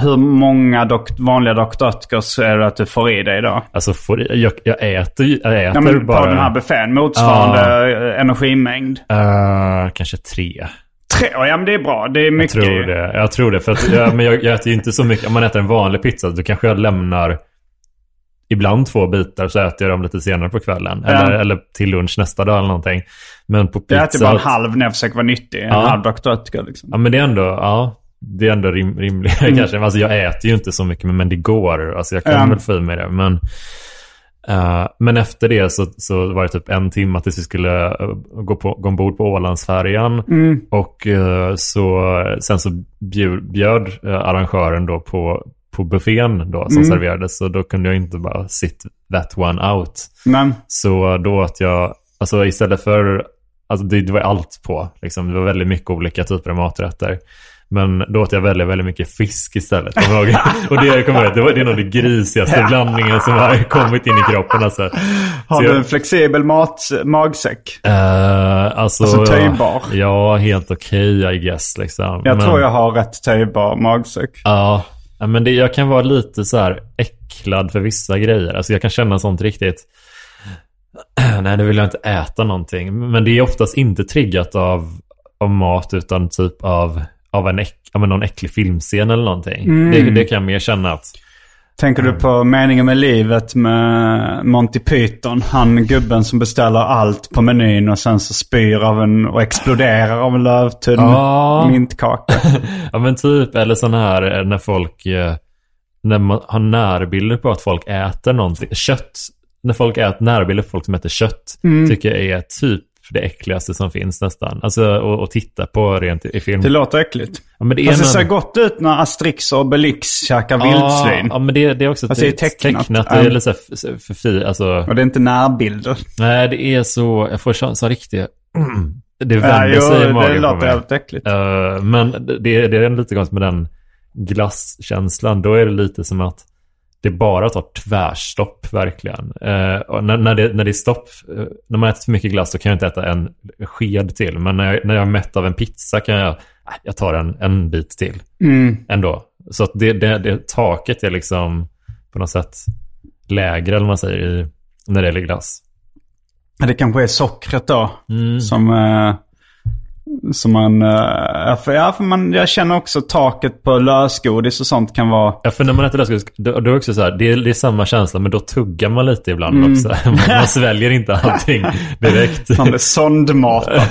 Hur många dok, vanliga Dr. Oetkers är det att du får i dig då? Alltså får, jag, jag äter ju, jag äter Ja, men bara. På den här buffén. Motsvarande eh, energimängd. Eh, kanske tre. Tre, ja men det är bra. Det är Jag mycket. tror det. Jag tror det. För att, ja, men jag, jag äter ju inte så mycket. Om man äter en vanlig pizza då kanske jag lämnar ibland två bitar så äter jag dem lite senare på kvällen. Ja. Eller, eller till lunch nästa dag eller någonting. Men på pizza... Jag äter bara en halv när jag försöker vara nyttig. En Ja. halv Dr. Oetker liksom. Ja men det är ändå, ja. Det är ändå rim, rimligt kanske. Alltså jag äter ju inte så mycket men det går. Alltså jag kan Ja. väl få i mig det. Men, eh, men efter det så, så var det typ en timme tills vi skulle eh, gå, på, gå ombord på Ålandsfärjan. Och eh, så, sen så bjud, bjöd arrangören då på, på buffén då som serverades. Så då kunde jag inte bara sit that one out. Men Så då åt jag, alltså istället för, alltså det, det var allt på. Liksom. Det var väldigt mycket olika typer av maträtter. Men då åt jag väldigt, väldigt mycket fisk istället. Och det, jag kommer det, var, det är nog det grisigaste blandningen som har kommit in i kroppen. Alltså. har du jag- en flexibel mat, magsäck? Eh, alltså, Alltså töjbar? Ja, helt okej I guess. Liksom. Jag Men- tror jag har rätt töjbar magsäck. Ja, ja, men det, jag kan vara lite så här äcklad för vissa grejer. Alltså jag kan känna sånt riktigt. Nej, nu vill jag inte äta någonting. Men det är oftast inte triggat av, av mat utan typ av, av en äck, men någon äcklig filmscen eller någonting. Det, det kan jag mer känna att... Tänker du på Meningen med livet med Monty Python? Han gubben som beställer allt på menyn och sen så spyr av en och exploderar av en lövtunn Ja. mintkaka. Ja men typ, eller sån här eh, när folk... eh, När man har närbilder på att folk äter någonting. Kött. När folk äter närbilder på folk som äter kött. Tycker jag är typ det äckligaste som finns nästan. Alltså att att titta på rent i film. Det låter äckligt. ja, men det Fast det någon- ser gott ut när Asterix och Obelix käkar vildsvin. Ja, men det, det är också Fast det är tecknat. tecknat. Det är Ja. lite så här för fi, alltså. Och det är inte närbilder. Nej, det är så, jag får så riktigt, det Ja, vänder jo, sig i det magen på låter jävligt äckligt. Eh, men det, det är lite konstigt med den glasskänslan. Då är det lite som att det bara tar tvärstopp verkligen. Eh, när, när, det, när det är stopp, eh, när man äter för mycket glass så kan jag inte äta en sked till. Men när jag, när jag är mätt av en pizza kan jag, jag tar en, en bit till Mm. ändå. Så det, det, det, taket är liksom på något sätt lägre, eller vad man säger, i, när det gäller glass. Det kanske är sockret då. Mm. Som, eh, som man... eh, för, ja, för man... Jag känner också taket på lösgodis och sånt kan vara... Ja, för när man äter lösgodis, då, då är också så här, det är, det är samma känsla, men då tuggar man lite ibland Mm. också. Man, man sväljer inte allting direkt. Man blir sondmatad.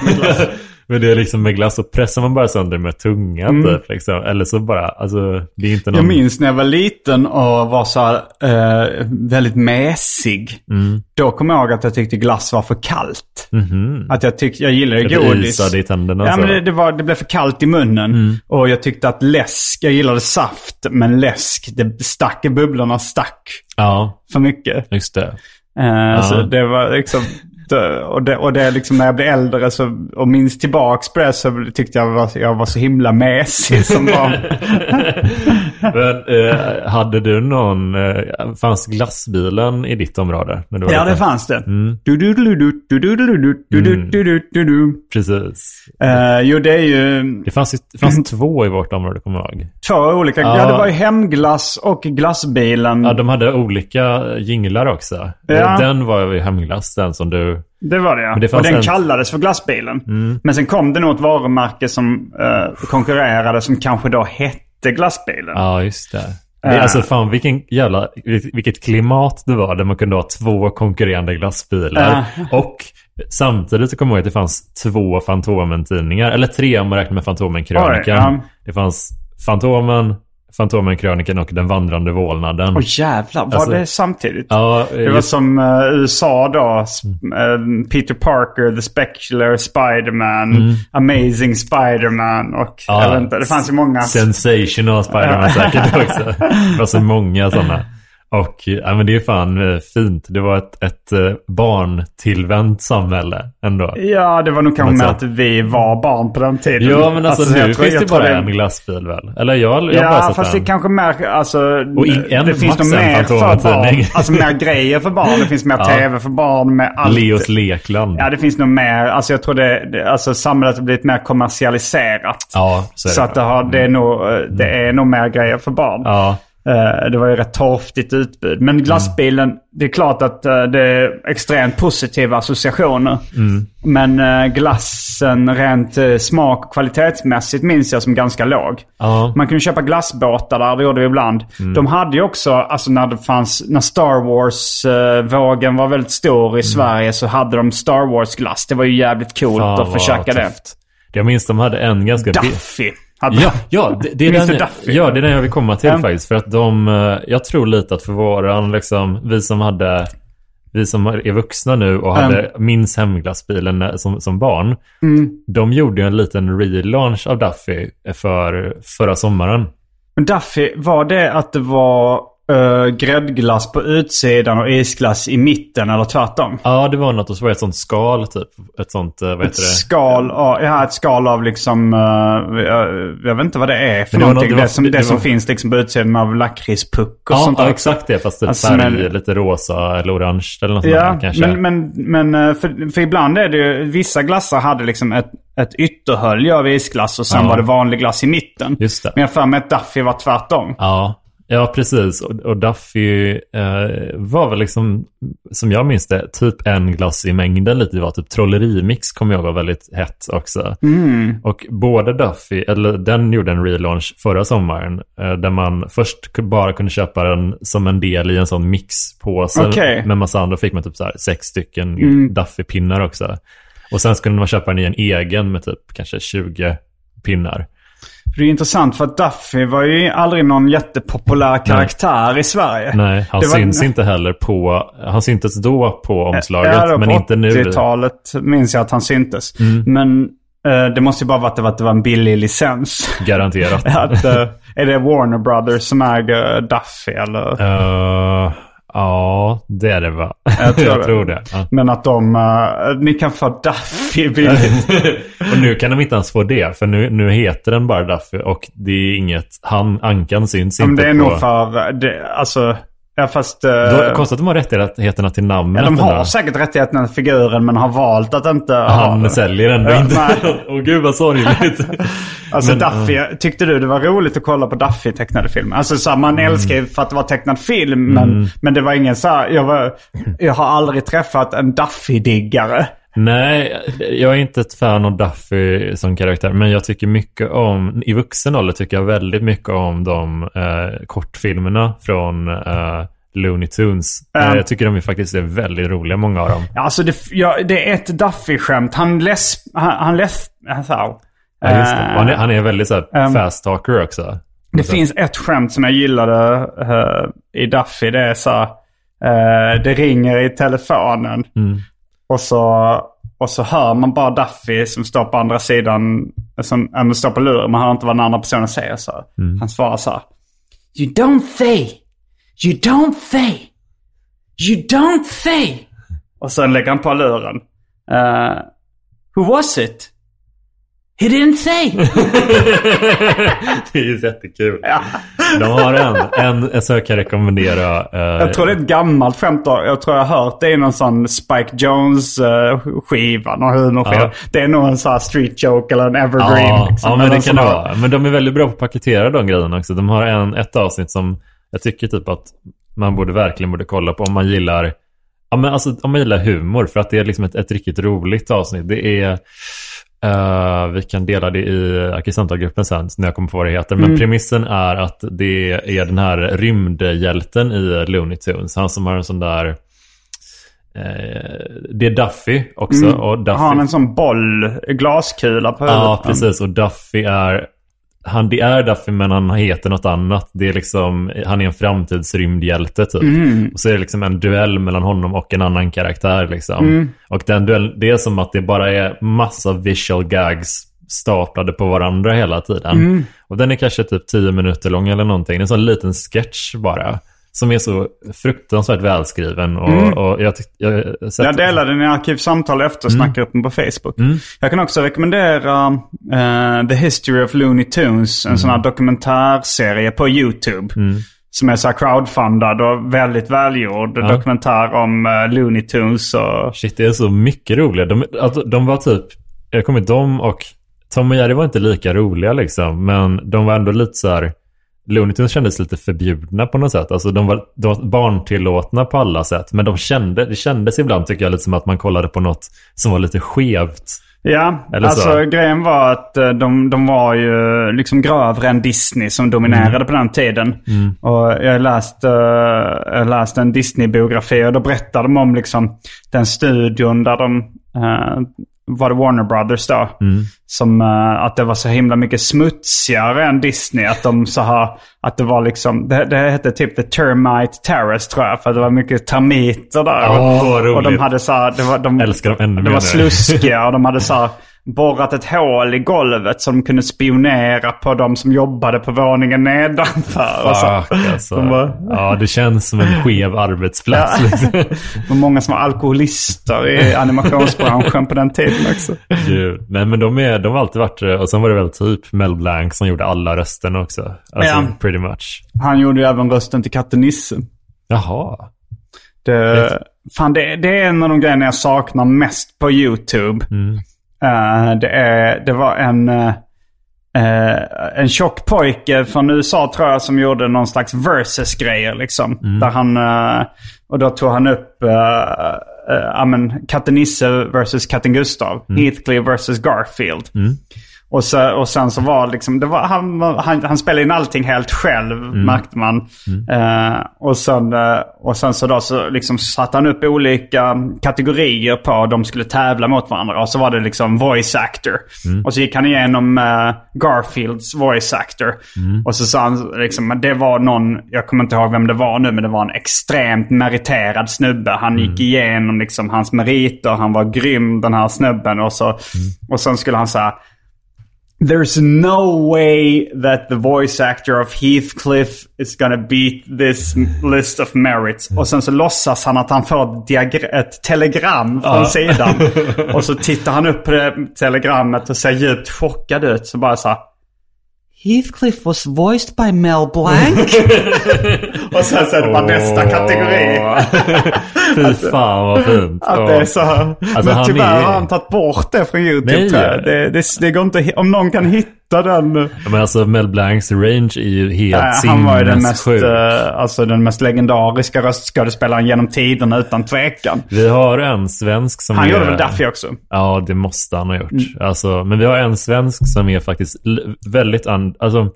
Men det är liksom med glass så pressar man bara sönder med tungan typ, liksom. Eller så bara, alltså, det är inte någon... Mm. Jag minns när jag var liten och var så här, eh, väldigt mesig. Mm. Då kom jag ihåg att jag tyckte glass var för kallt. Mhm. Att jag tyckte, jag gillade Det godis. isade i tänderna Ja, men det, det, var, det blev för kallt i munnen. Mm. Och jag tyckte att läsk, jag gillade saft, men läsk, det stack i bubblorna stack Ja, för mycket. just det. Eh, Så det var liksom... Och det, och det liksom när jag blev äldre så, och minns tillbaks på det så tyckte jag var, jag var så himla mesig som barn. Men, eh, hade du någon, eh, fanns glassbilen i ditt område? När du var ja, liten? det fanns det. Precis. Jo, det är ju... Det fanns, det fanns två i vårt område, kommer jag ihåg. Två olika? Ja, ja det var ju Hemglass och Glassbilen. Ja, de hade olika jinglar också. Ja. Den var ju Hemglass, den som du det var det ja. Det och den en- kallades för glassbilen. Men sen kom det nog ett varumärke som eh, konkurrerade som kanske då hette glassbilen. Ja, just det. Ja. alltså fan vilken jävla, vilket klimat det var där man kunde ha två konkurrerande glassbilar. Och samtidigt så kommer jag ihåg att det fanns två Fantomen-tidningar. Eller tre om man räknar med Fantomen-krönikan. Ja. Det fanns Fantomen, Fantomen-krönikan och Den vandrande vålnaden. Åh jävlar, var Alltså- det samtidigt? Ja, Det var just, som eh, USA då. Eh, Peter Parker, The Specular, Spider-Man, Amazing Spider-Man och Ja, jag vet inte, det fanns ju många. Sensational Spider-Man säkert också. Det var så många sådana. Och ja, men det är fan eh, fint. Det var ett, ett eh, barntillvänt samhälle ändå. Ja, det var nog kanske sätt. att vi var barn på den tiden. Ja, men alltså, jag nu finns det bara en glassbil väl? Eller jag, jag har bara Ja, fast det kanske mer, alltså, Och in- en det finns nog mer för barn. Alltså mer grejer för barn. Det finns mer Ja. tv för barn med allt. Leos lekland. Ja, det finns nog mer. Alltså jag tror det, det alltså samhället har blivit mer kommersialiserat. Ja, så är det. Så att det, har, det, är nog, det är nog mer grejer för barn. Ja, Eh, Det var ju rätt torftigt utbud. Men glassbilen, det är klart att eh, det är extremt positiva associationer. Men eh, glassen rent eh, smak och kvalitetsmässigt minns jag som ganska låg. ja. Man kunde köpa glassbåtar där, det gjorde vi ibland. De hade ju också, alltså när det fanns, när Star Wars-vågen var väldigt stor i Sverige så hade de Star Wars-glass. Det var ju jävligt coolt Fan, att försöka det. Jag minns de hade en ganska... Duffy. Hade Ja, ja det, det är den, Duffy? ja, det är den jag vill komma till Ja. faktiskt. För att de, eh, jag tror lite att för våran, liksom, vi som hade, vi som är vuxna nu och hade minns hemglassbilen när- som, som barn. Mm. De gjorde ju en liten relaunch av Duffy för förra sommaren. Men Duffy, var det att det var uh, gräddglass på utsidan och isglass i mitten eller tvärtom? Ja, det var något och så var det ett sånt skal typ. Ett sånt, eh, vad heter Ett det? skal, av, ja, ett skal av liksom, eh, jag, jag vet inte vad det är för det någonting. något- det, det var- som, det, det som var- finns liksom på utsidan av lakritspuck och Ja, sånt ja, exakt det. Fast Alltså, färg, men- lite rosa eller orange eller något sånt Ja, där, kanske. men, men, men för, för ibland är det ju, vissa glassar hade liksom ett, ett ytterhölje av isglass och sen Ja. var det vanlig glass i mitten. Just det. Men jag för mig att Duffy var tvärtom. Ja, ja precis. Och, och Duffy eh, var väl liksom, som jag minns det, typ en glass i mängden lite. Det var typ trollerimix kommer jag ihåg var väldigt hett också. Mm. Och både Duffy, eller den gjorde en relaunch förra sommaren. Eh, där man först bara kunde köpa den som en del i en sån mixpåse. Okej. Med massa andra fick man typ så sex stycken Mm. Duffy-pinnar också. Och sen skulle man köpa den i en egen med typ kanske 20 pinnar. Det är intressant för att Duffy var ju aldrig någon jättepopulär karaktär i Sverige. Nej, han Det var- syns inte heller på... Han syntes då på omslaget, Ja, då men på inte nu. 80-talet minns jag att han syntes. Men eh, det måste ju bara vara att det var, att det var en billig licens. Garanterat. att, eh, är det Warner Brothers som äger Duffy eller? Eh, ja, det är det va? Jag tror det. det. Ja. Men att de, eh, ni kan få Duffy billigt. och nu kan de inte ens få det, för nu, nu heter den bara Duffy och det är inget... Han, Ankan syns Men inte det är på... nog för, det, alltså, ja fast... Då, konstigt att de har rättigheterna till namnet. ja, de har säkert rättigheterna till figuren men har valt att inte ha Han den. säljer ändå Ja, inte. Åh gud vad sorgligt. Alltså Men, Duffy, tyckte du det var roligt att kolla på Duffy tecknade filmer? Alltså så här, man Mm. älskar ju för att det var tecknad film men, men det var ingen så här, jag, var, jag har aldrig träffat en Duffy-diggare. Nej, jag är inte ett fan av Duffy som karaktär. Men jag tycker mycket om, i vuxen ålder tycker jag väldigt mycket om de eh, kortfilmerna från eh, Looney Tunes. Eh, jag tycker de är faktiskt är väldigt roliga, många av dem. Alltså det, ja, det är ett Duffy-skämt. Han läs... Han, han läs... Alltså, Ja, eh, Han, är, han är väldigt så här, ehm, fast talker också. Det finns ett skämt som jag gillade eh, i Duffy. Det är så här, eh, det ringer i telefonen. Mm. Och, så, och så hör man bara Duffy som står på andra sidan. Som äh, står på luren. Man hör inte vad den andra personen säger. Så. Han svarar så här. You don't say. You don't say. You don't say. Och sen lägger han på luren. Eh, who was it? He didn't say. det är ju jättekul. ja. De har en, en, en så jag kan rekommendera. eh, Jag tror det är ett gammalt skämt. Jag tror jag har hört det i någon sån Spike Jones-skiva. någon humorskiva. Ja. Det är nog en sån här street joke eller en evergreen. Ja, liksom. ja men det kan det vara. Men de är väldigt bra på att paketera de grejerna också. De har en, ett avsnitt som jag tycker typ att man borde verkligen borde kolla på om man gillar Ja, men alltså, om man gillar humor, för att det är liksom ett, ett riktigt roligt avsnitt. Det är, eh, vi kan dela det i Arkisamtalgruppen sen, när jag kommer på vad det heter. Men premissen är att det är den här rymdhjälten i Looney Tunes. Han som har en sån där, eh, det är Duffy också. Och Duffy, Har han en sån boll, glaskula på huvudet? Ja, precis. Och Duffy är han, det är Duffy men han heter något annat. Det är liksom, han är en framtidsrymdhjälte typ. Mm. Och så är det liksom en duell mellan honom och en annan karaktär liksom. Mm. Och den duell, det är som att det bara är massa visual gags staplade på varandra hela tiden. Mm. Och den är kanske typ 10 minuter lång eller någonting. En sån liten sketch bara. Som är så fruktansvärt välskriven. Och, Mm. och jag, tyck- jag, jag, delade den i Arkivsamtal efter snackgruppen på Facebook. Jag kan också rekommendera eh, The History of Looney Tunes. En sån här dokumentärserie på YouTube. Som är så här crowdfundad och väldigt välgjord. Dokumentär om uh, Looney Tunes och... Shit, det är så mycket roliga. De, alltså, de var typ, jag kommer dem och Tom och Jerry var inte lika roliga liksom. Men de var ändå lite så här, Looney Tunes kändes lite förbjudna på något sätt. Alltså de var, de var barntillåtna på alla sätt. Men de kände, det kändes ibland tycker jag lite som att man kollade på något som var lite skevt. Ja, Eller så. alltså grejen var att eh, de, de var ju liksom grövre än Disney som dominerade på den tiden. Och jag läste jag läste en Disney-biografi och då berättade de om liksom den studion där de eh, var det Warner Brothers då. Som eh, att det var så himla mycket smutsigare än Disney. Att de så här, att det var liksom, det, det hette typ The Termite Terrace tror jag. För det var mycket termiter där. Vad och, och de hade så här, det var, de, Älskar dem ännu det mer var nu. sluskiga och de hade så här borrat ett hål i golvet så de kunde spionera på de som jobbade på våningen nedanför. Och så. Alltså. De bara- Ja, det känns som en skev arbetsplats. Ja. Liksom. Det var många som var alkoholister i animationsbranschen på den tiden också. Gud. Nej men de, är, de har alltid varit Och sen var det väl typ Mel Blanc som gjorde alla rösterna också. Alltså Ja. pretty much. Han gjorde ju även rösten till katten Nisse. Jaha. Det, fan, det, det är en av de grejerna jag saknar mest på YouTube. Eh, det, är, det var en, eh, en tjock pojke från USA tror jag som gjorde någon slags versus-grejer. Liksom, Där han, eh, och då tog han upp uh, katten Nisse versus katten Gustav. Heathcliff versus Garfield. Och, så, och sen så var liksom, det var, han, han, han spelade in allting helt själv märkte man. Eh, och, sen, eh, och sen så då så liksom satte han upp olika kategorier på de skulle tävla mot varandra. Och så var det liksom voice actor. Och så gick han igenom eh, Garfields voice actor. Och så sa han liksom, det var någon, jag kommer inte ihåg vem det var nu, men det var en extremt meriterad snubbe. Han gick igenom liksom hans meriter, han var grym den här snubben. Och, så, och sen skulle han säga There's no way that the voice actor of Heathcliff is gonna beat this list of merits. Och sen så låtsas han att han får ett, telegram från sidan. Och så tittar han upp på det telegrammet och ser djupt chockad ut. Så bara så här, Heathcliff was voiced by Mel Blanc. och sen så är det bara nästa kategori. Fy fan vad fint. Att det är så. Alltså, men tyvärr är- har han tagit bort det från YouTube. Nej. tror jag. Det, det, det går inte, om någon kan hitta den. Ja, Men alltså Mel Blancs range är ju helt Nej, han var ju den mest, eh, alltså den mest legendariska röstskådespelaren genom tiderna utan tvekan. Vi har en svensk som Han är... gjorde väl Duffy också? Ja, det måste han ha gjort. Mm. Alltså, men vi har en svensk som är faktiskt väldigt... an- Alltså,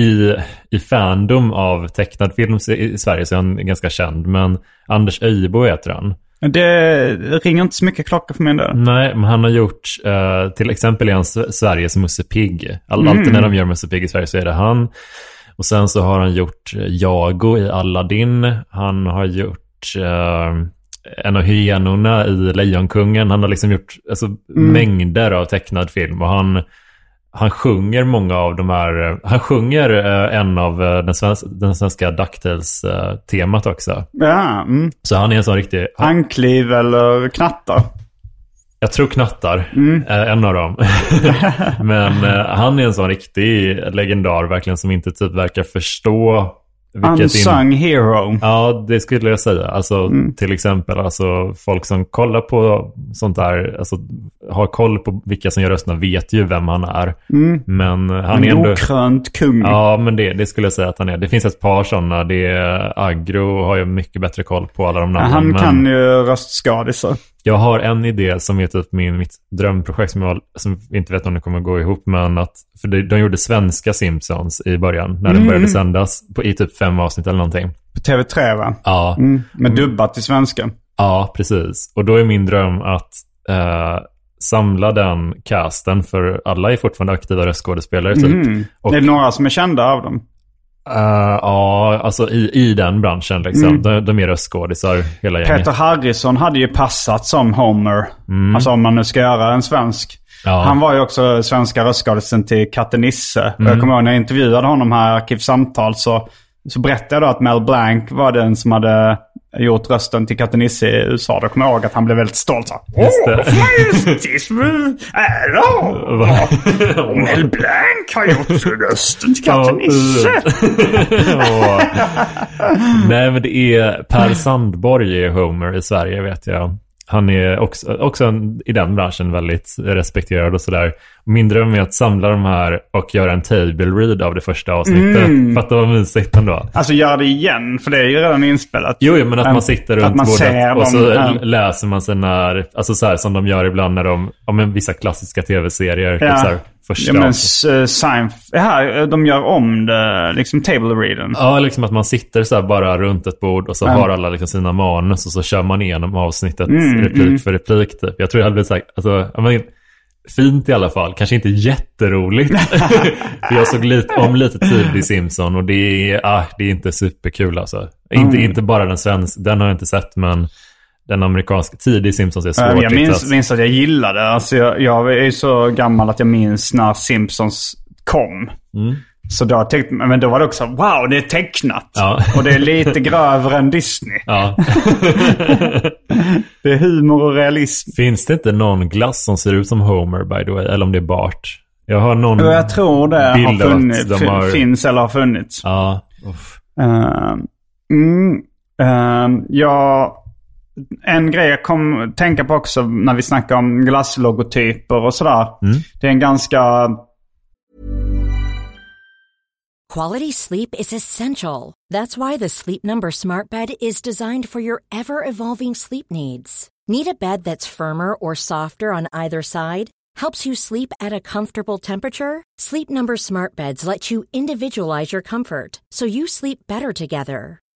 i, I fandom av tecknad film i Sverige så är han ganska känd. Men Anders Öjebo heter han. Det ringer inte så mycket klockor för min del. Nej, men han har gjort, eh, till exempel är han Sveriges Musse Pigg. All, Mm. Alltid när de gör Musse Pigg i Sverige så är det han. Och sen så har han gjort Jago i Aladdin. Han har gjort eh, en av hyenorna i Lejonkungen. Han har liksom gjort alltså, Mm. mängder av tecknad film. Och han, han sjunger många av de här, eh, han sjunger eh, en av eh, den, svens, den svenska DuckTales-temat också. Ja, mm. Så han är en sån riktig, Ankliv eller knattar. Jag tror knattar. Mm. En av dem. Men han är en sån riktig legendar verkligen som inte typ verkar förstå Unsung hero. Ja, det skulle jag säga. Alltså Mm. till exempel alltså, folk som kollar på sånt där, alltså har koll på vilka som gör rösterna vet ju vem han är. Men han är Mm. En ändå... okrönt kung. Ja, men det, det skulle jag säga att han är. Det finns ett par sådana. Det är Agro har ju mycket bättre koll på alla de namnen. Han men... kan ju röstskadisar. Jag har en idé som är typ min, mitt drömprojekt som jag som inte vet om det kommer gå ihop. Men att, för de, de gjorde svenska Simpsons i början när den började sändas på, i typ fem avsnitt eller någonting. På TV3 va? Ja, Mm. Men dubbat till svenska. ja precis. Och då är min dröm att eh, samla den casten, för alla är fortfarande aktiva röstskådespelare typ. Mm. Och, är det några som är kända av dem? Eh, ja, alltså i, i den branschen liksom. Mm. De, de är röstskådisar hela gänget. Peter Harrison hade ju passat som Homer. Alltså om man nu ska göra en svensk. Ja. Han var ju också svenska röstskådisen till Katte Nisse. Och Jag kommer ihåg när jag intervjuade honom här i Arkivsamtal så, så berättade jag då att Mel Blanc var den som hade gjort rösten till Katte Nisse i USA. Då kommer jag ihåg att han blev väldigt stolt. Åh, ära! Mel Blanc har gjort rösten till Katte Ja, Nisse. Åh. Nej, men det är Per Sandborg är Homer i Sverige vet jag. Han är också, också en, i den branschen väldigt respekterad och sådär. Min dröm är att samla de här och göra en table read av det första avsnittet. Mm. Fatta vad mysigt ändå. Alltså gör det igen, för det är ju redan inspelat. Jo, men att man sitter runt man bordet och så dem, ja. läser man sina, alltså så här som de gör ibland när de, ja men vissa klassiska tv-serier. Ja. Typ så här, första Ja men Seinf- här, de gör om det, liksom table readen. Ja, liksom att man sitter så här bara runt ett bord och så Ja. har alla liksom sina manus och så kör man igenom avsnittet Mm, replik mm. för replik. Typ. Jag tror jag hade blivit så här, alltså, ja, men, fint i alla fall. Kanske inte jätteroligt. för jag såg lite, om lite tidig Simpson och det är, ah, det är inte superkul alltså. Inte, Mm. inte bara den svenska, den har jag inte sett men den amerikanska tidig Simpsons är svårt Uh, jag minns, minns att jag gillade det. Alltså jag, jag är ju så gammal att jag minns när Simpsons kom. Mm. Så då tyckte men då var det också wow, det är tecknat. Ja. Och det är lite grövre än Disney. Ja. Det är humor och realism. Finns det inte någon glass som ser ut som Homer by the way? Eller om det är Bart? Jag har någon Och jag tror det har bild funnits, de har... finns eller har funnits. Ja. Uh, mm, uh, ja, en grej jag kom tänka på också när vi snackar om glasslogotyper och sådär. Mm. Det är en ganska... Quality sleep is essential. That's why the Sleep Number Smart Bed is designed for your ever evolving sleep needs. Need a bed that's firmer or softer on either side? Helps you sleep at a comfortable temperature? Sleep Number Smart Beds let you individualize your comfort so you sleep better together.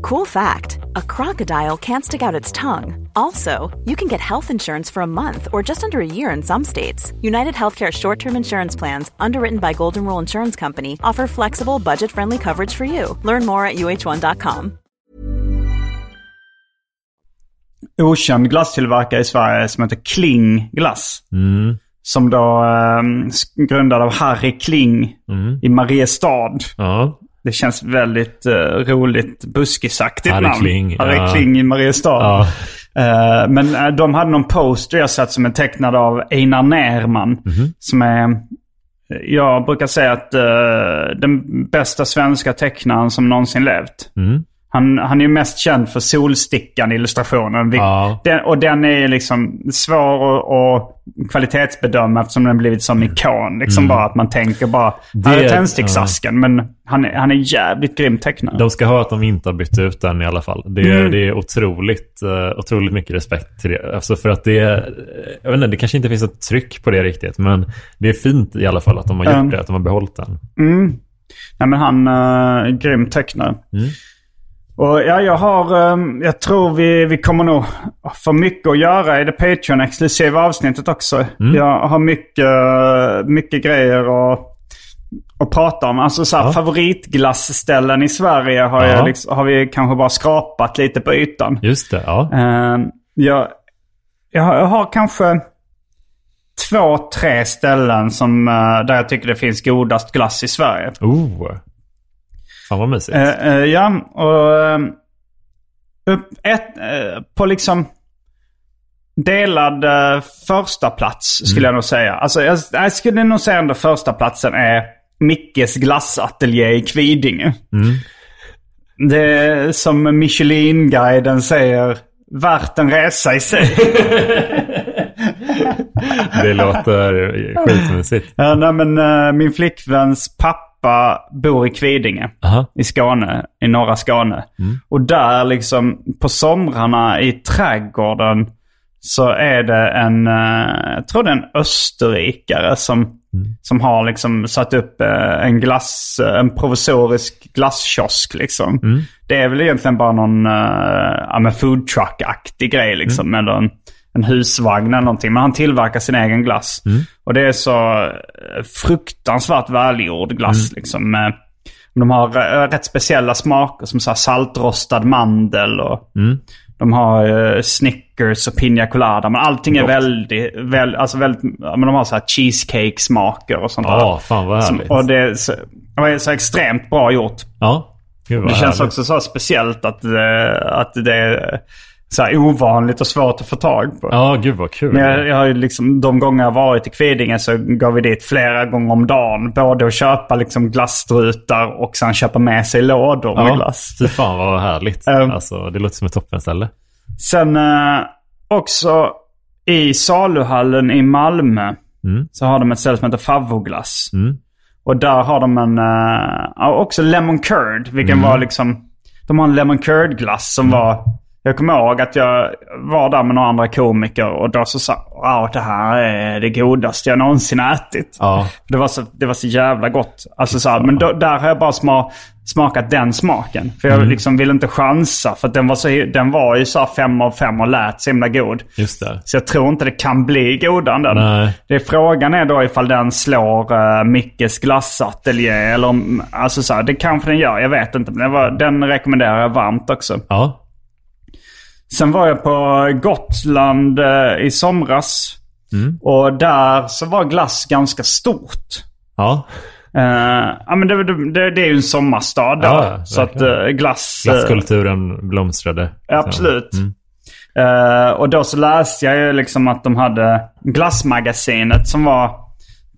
Cool fact a crocodile can't stick out its tongue. Also, you can get health insurance for a month or just under a year in some states. United Healthcare short term insurance plans, underwritten by Golden Rule Insurance Company, offer flexible, budget friendly coverage for you. Learn more at uh1.com. okänd glasstillverkare i Sverige som heter Kling Glass. Mm. Som då eh, grundad av Harry Kling Mm. i Mariestad. Ja. Det känns väldigt eh, roligt buskisaktigt Harry namn. Kling, Harry ja. Kling i Mariestad. Ja. Eh, men eh, de hade någon poster jag sett som är tecknad av Einar Nerman. Mhm. Som är, jag brukar säga att den bästa svenska tecknaren som någonsin levt. Mm. Han, han är ju mest känd för Solstickan-illustrationen. Ja. Den, och den är liksom svår att, kvalitetsbedöma eftersom den blivit som ikon. Liksom bara att man tänker bara, Mm. Det- här är tändsticksasken. Men han är, han är jävligt grym tecknare. De ska ha att de inte har bytt ut den i alla fall. Det är, Mm. det är otroligt, eh, otroligt mycket respekt till det. Alltså för att det jag vet inte, det kanske inte finns ett tryck på det riktigt. Men det är fint i alla fall att de har gjort Mm. det, att de har behållit den. Mm. Nej, men han uh, är grym tecknare. Och ja, jag har, ehm, jag tror vi, vi kommer nog få mycket att göra i det Patreon-exklusiva avsnittet också. Mm. Jag har mycket, mycket grejer att, att prata om. Alltså så här, Ja. favoritglassställen i Sverige har, Ja. jag liksom, har vi kanske bara skrapat lite på ytan. Just det, ja. Ehm, jag, jag, har, jag har kanske två, tre ställen som, eh, där jag tycker det finns godast glass i Sverige. Oh. Fan vad mysigt. Eh, eh, ja, och eh, upp ett, eh, på liksom delad eh, första plats skulle jag nog säga. Alltså jag, jag skulle nog säga ändå första platsen är Mickes glassateljé i Kvidinge. Det är som Michelin-guiden säger, värt en resa i sig. Det låter skitmysigt. ja, nej, men, eh, min flickväns pappa bor i Kvidinge. Aha. i Skåne, i norra Skåne. Och där liksom på somrarna i trädgården så är det en, eh, jag tror det är en österrikare som, som har liksom satt upp eh, en glass, eh, en provisorisk glasskiosk liksom. Det är väl egentligen bara någon ja, food truck-aktig grej liksom. Eller en, en husvagn eller någonting. Men han tillverkar sin egen glass. Och det är så eh, fruktansvärt välgjord glass liksom. Med, de har eh, rätt speciella smaker som så saltrostad mandel och de har eh, Snickers och Pina Colada. Men allting är väldigt, väl, alltså väldigt, ja, men de har så här cheesecake-smaker och sånt Ja, fan vad Som- härligt. Och det är, så, det är så extremt bra gjort. Ja, gud vad Det känns härligt. också så speciellt att, det- att det är så här ovanligt och svårt att få tag på. Ja, gud vad kul. Men jag, jag har ju liksom, de gånger jag varit i Kvidinge så går vi dit flera gånger om dagen. Både att köpa liksom glasstrutar och sen köpa med sig lådor med ja, glass. fy fan vad härligt. Um, alltså, det låter som ett toppenställe. Sen eh, också i saluhallen i Malmö Mm. så har de ett ställe som heter Favvoglass. Mm. Och där har de en, ja, också lemon curd. Vilken Mm. var liksom, de har en lemon curd glass som var, jag kommer ihåg att jag var där med några andra komiker och då så sa wow det här är det godaste jag någonsin ätit. Ja. Det var så, det var så jävla gott. Alltså så här, men då, där har jag bara sma, smakat den smaken. För jag Mm. liksom ville inte chansa. För den var, så, den var ju så här fem av fem och lät så himla god. Just det. Så jag tror inte det kan bli godare än den. Nej. Det är frågan är då ifall den slår uh, Mickes glassateljé eller alltså så här, det kanske den gör, jag vet inte. Men var, den rekommenderar jag varmt också. Ja. Sen var jag på Gotland eh, i somras. Mm. Och där så var glass ganska stort. Ja. Eh, ja, men det, det, det är ju en sommarstad där. Ja, så att uh, glass... Glasskulturen blomstrade. Absolut. Mm. Eh, och då så läste jag ju liksom att de hade glassmagasinet som var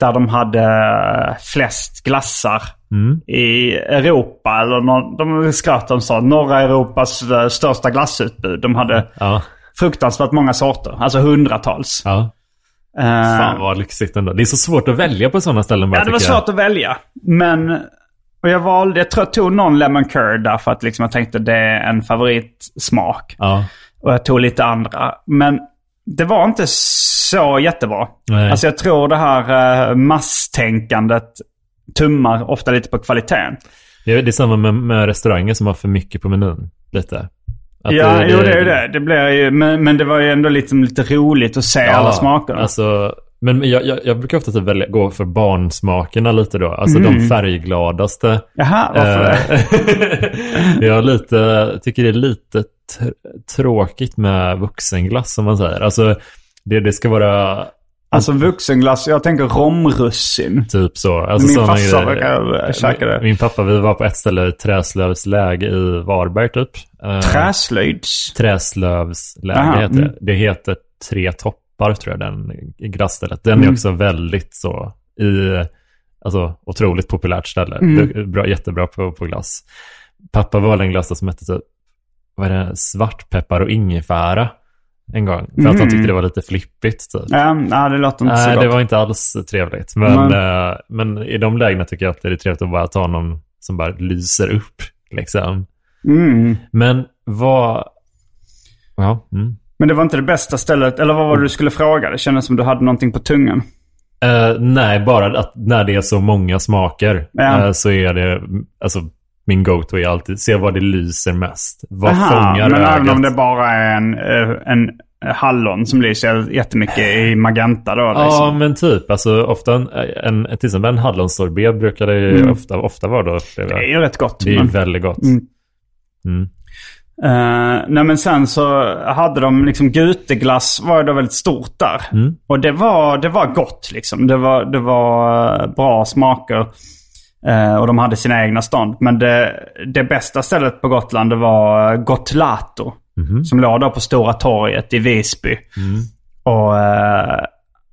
där de hade flest glassar Mm. i Europa. Eller nå- de skratt de sa norra Europas eh, största glassutbud. De hade Ja. fruktansvärt många sorter. Alltså hundratals. ja. Eh, Fan vad lyxigt ändå. Det är så svårt att välja på sådana ställen bara Ja, det var tycker jag. svårt att välja. Men och jag valde, jag tror jag tog någon lemon curd där för att liksom jag tänkte det är en favoritsmak. Ja. Och jag tog lite andra. Men det var inte så jättebra. Nej. Alltså jag tror det här uh, masstänkandet tummar ofta lite på kvaliteten. Det är, det är samma med, med restauranger som har för mycket på menyn. Lite. Att ja, jo det är ju det. det blir ju, men, men det var ju ändå liksom lite roligt att se alla smakerna. Alltså, men jag, jag, jag brukar ofta typ välja, gå för barnsmakerna lite då. Alltså Mm. de färggladaste. Jaha, varför det? det? jag lite, tycker det är lite tr- tråkigt med vuxenglass som man säger. Alltså det, det ska vara Alltså vuxenglass, jag tänker romrussin. typ så. Alltså, Min farsa brukar käka det. Min, pappa, vi var på ett ställe Träslövsläge i Varberg typ. Eh, Träslöjds. Träslövsläge Aha, heter det. mm. Det heter Tre toppar tror jag, den glassstället. Den är Mm. också väldigt så i, alltså otroligt populärt ställe. Mm. Är Bra, jättebra på, på glass. Pappa valde en glass som hette typ, vad är det, svartpeppar och ingefära en gång. För att han Mm. tyckte det var lite flippigt typ. Ja, nej, det låter inte så gott. det var inte alls trevligt. Men, Nej. eh, men i de lägena tycker jag att det är trevligt att bara ta någon som bara lyser upp. Liksom. Mm. Men vad... Ja, mm. Men det var inte det bästa stället. Eller vad var det du skulle fråga? Det kändes som du hade någonting på tungan. Eh, nej, bara att när det är så många smaker eh, så är det, alltså min go-to är alltid se vad det lyser mest. Vad Aha, fångar men ögat? även om det bara är en, eh, en hallon som lyser jättemycket i magenta då? Ja, Liksom. men typ. Alltså ofta en, en, till exempel en hallonsorbet brukar det ju Mm. ofta, ofta vara då. Det är ju rätt gott. Det är men- väldigt gott. Mm. Mm. Eh, nej men sen så hade de liksom guteglass var då väldigt stort där. Mm. Och det var, det var gott liksom. Det var, det var eh, bra smaker. Eh, och de hade sina egna stånd. Men det, det bästa stället på Gotland det var Gotlato. Som låg då på Stora torget i Visby. Och eh,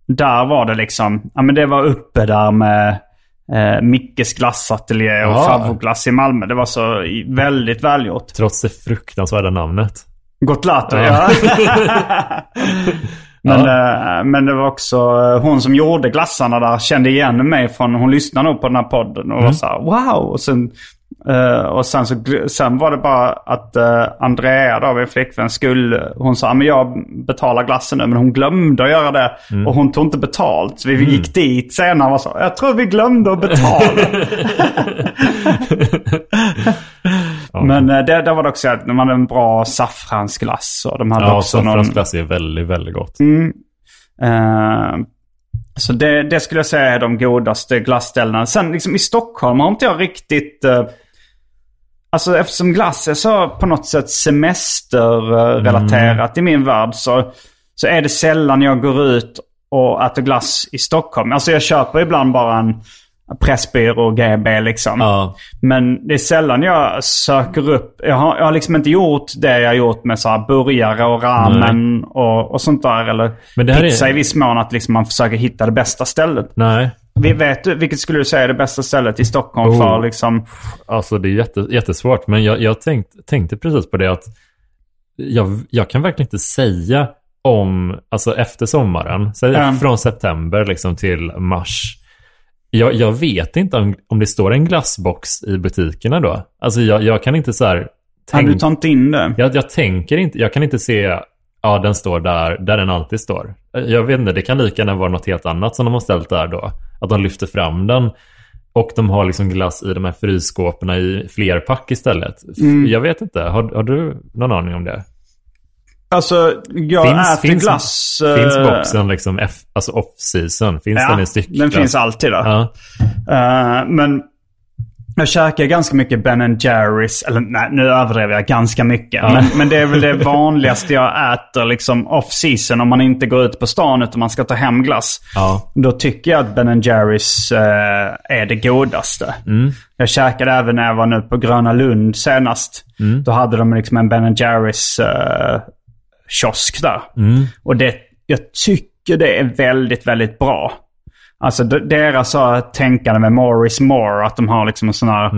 där var det liksom, ja men det var uppe där med eh, Mickes glassateljé och Ja. Favvoglass i Malmö. Det var så väldigt välgjort. Trots det fruktansvärda namnet. Gotlato, ja. men, eh, men det var också eh, hon som gjorde glassarna där kände igen mig från, hon lyssnade nog på den här podden och var så här, wow. Och sen, eh, och sen, så, sen var det bara att Andrea då, min flickvän, skulle, hon sa, men jag betalar glassen nu. Men hon glömde att göra det. Och hon tog inte betalt. Så vi gick dit senare och sa, jag tror vi glömde att betala. Men eh, det, var det också att de hade en bra saffransglass. Och de hade Ja, också någon... saffransglass är väldigt, väldigt gott. Eh, så det, det skulle jag säga är de godaste glassställena. Sen liksom i Stockholm har inte jag riktigt... Uh, alltså eftersom glass är så på något sätt semesterrelaterat i min värld så, så är det sällan jag går ut och äter glass i Stockholm. Alltså jag köper ibland bara en Pressbyrå GB liksom. Ja. Men det är sällan jag söker upp. Jag har, jag har liksom inte gjort det jag har gjort med så här burgare och ramen och, och sånt där. Eller Men det här pizza är- i viss mån. Att liksom man försöker hitta det bästa stället. Nej, Vi vet vilket skulle du säga är det bästa stället i Stockholm Oh. för liksom... alltså det är jätte, jättesvårt. Men jag, jag tänkt, tänkte precis på det att jag, jag kan verkligen inte säga om, alltså efter sommaren, så Mm. från september liksom till mars. Jag, jag vet inte om, om det står en glassbox i butikerna då. Alltså jag, jag kan inte så här... Kan du tar inte in det? Jag, jag tänker inte, jag kan inte se, ja den står där, där den alltid står. Jag vet inte, det kan lika gärna vara något helt annat som de har ställt där då. Att de lyfter fram den. Och de har liksom glass i de här frysskåpen i flerpack istället. Mm. Jag vet inte, har, har du någon aning om det? Alltså, jag Finns- äter finns- glass... Finns eh, boxen liksom, F, alltså off-season? Finns Ja, den i styck? den finns alltid där. Ja. Eh, men jag käkar ganska mycket Ben Jerrys. Eller nej, nu överdriver jag ganska mycket. Men, men det är väl det vanligaste jag äter liksom off-season. Om man inte går ut på stan utan man ska ta hem glass. Ja. Då tycker jag att Ben Jerrys eh, är det godaste. Jag käkade även när jag var nu på Gröna Lund senast. Då hade de liksom en Ben Jerrys eh, kiosk där. Och det, jag tycker det är väldigt, väldigt bra. Alltså de- deras tänkande med more is more. Att de har liksom en sån här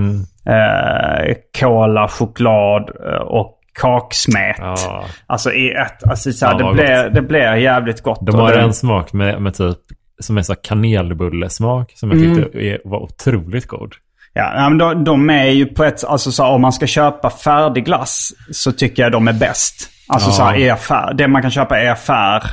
eh, cola, choklad eh, och kaksmet. Ja. Alltså i ett. Alltså, så här, Ja, det, blir, det blir jävligt gott. De har det- en smak med, med typ, som är så kanelbullesmak. Som jag Mm. tyckte är, var otroligt god. Ja, ja, men de, de är ju på ett... Alltså så, om man ska köpa färdig glass så tycker jag de är bäst. Alltså Ja. så här, i affär. Det man kan köpa i affär.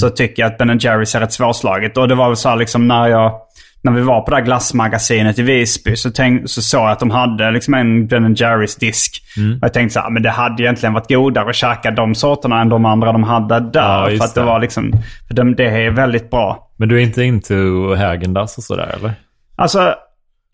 Så tycker jag att Ben Jerrys är rätt svårslaget. Och det var väl så här liksom när jag... När vi var på det här glassmagasinet i Visby så, tänk, så såg jag att de hade liksom en Ben Jerrys disk. Och jag tänkte så här, men det hade egentligen varit godare att käka de sorterna än de andra de hade där. Ja, för att det, det. var liksom... För de, det är väldigt bra. Men du är inte into Häagen-Dazs och sådär eller? Alltså,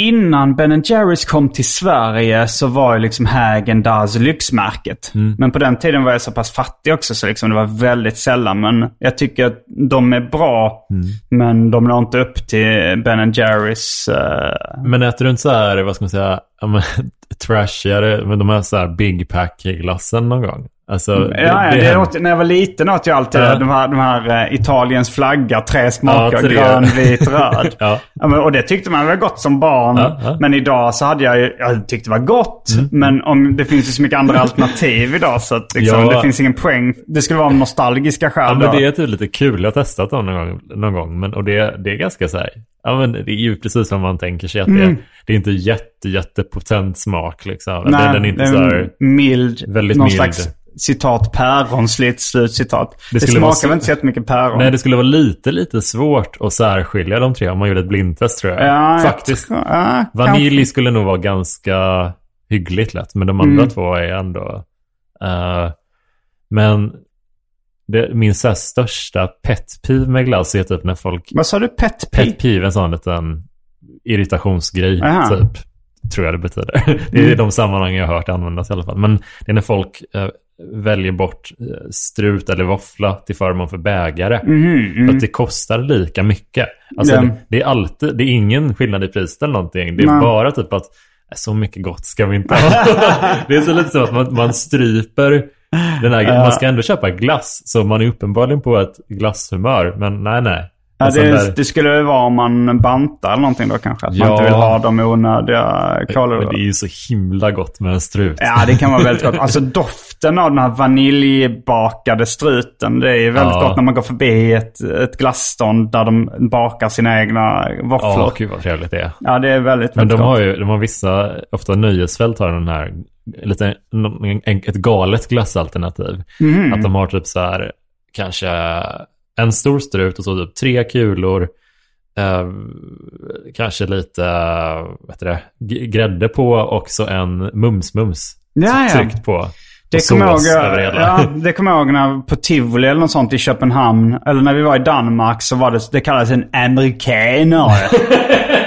innan Ben Jerrys kom till Sverige så var ju liksom Hägen Dazs lyxmärket. Men på den tiden var jag så pass fattig också så liksom det var väldigt sällan. Men jag tycker att de är bra, men de når inte upp till Ben Jerrys. eh, Men äter du inte så här, vad ska man säga, trashigare, men de här så här Big Pack-glassen någon gång? Alltså, Ja, ja, det åt, när jag var liten åt jag alltid Ja. de här, de här eh, Italiens flagga, tre smaker, Ja, grön, vit, röd. Ja. och det tyckte man var gott som barn. Men idag så hade jag ju, jag tyckte det var gott. Men om, det finns ju så mycket andra alternativ idag så att liksom, det finns ingen poäng. Det skulle vara nostalgiska skäl Ja, men det är typ lite kul. Jag har testat dem någon gång. Någon gång men, och det, det är ganska så här. Ja, men det är ju precis som man tänker sig. Att det, det är inte jätte, jättepotent smak liksom. Mm. Nej, det, den är inte det så här... mild, väldigt någon mild. slags citat päronsligt slutcitat. Det, Det smakar väl inte så jättemycket päron. Nej, det skulle vara lite, lite svårt att särskilja de tre om man gjorde ett blindtest tror jag. Ja, jag Faktiskt. tror- ja, Vanilj kanske. skulle nog vara ganska hyggligt lätt, men de andra Mm. två är ändå... eh, men det, min så största pet peeve med glass är typ när folk... Vad sa du? Pet peeve? Pet peeve, en sån liten irritationsgrej Aha. typ. Tror jag det betyder. Det är de sammanhang jag har hört användas i alla fall. Men det är när folk eh, väljer bort eh, strut eller våffla till förmån för bägare. Mhm, För att det kostar lika mycket. Alltså Ja. det, det är alltid, det är ingen skillnad i pris eller någonting. Det är Nej. bara typ att "Äh, så mycket gott ska vi inte ha. det är så lite så att man, man stryper den här, man ska ändå köpa glass. Så man är uppenbarligen på ett glasshumör. Men nej, nej. Ja, det, där- det skulle vara om man bantar eller någonting då kanske. Att man Ja. inte vill ha de onödiga Men kolhydraterna. det är ju så himla gott med en strut. Ja, det kan vara väldigt gott. Alltså doften av den här vaniljbakade struten. Det är väldigt Ja. gott när man går förbi ett, ett glasstånd där de bakar sina egna våfflor. Ja, Ja, gud vad trevligt det är. det är väldigt, Men väldigt de gott. har ju, de har vissa, ofta nöjesfält har den här, lite, en, ett galet glassalternativ. Mhm. Att de har typ så här, kanske en stor strut och så typ tre kulor. Eh, kanske lite, vad heter det, grädde på och så en mums-mums. Tryckt på. Det kommer jag ja, det kommer jag ihåg när på Tivoli eller något sånt i Köpenhamn. Eller när vi var i Danmark så var det, det kallades en amerikanare.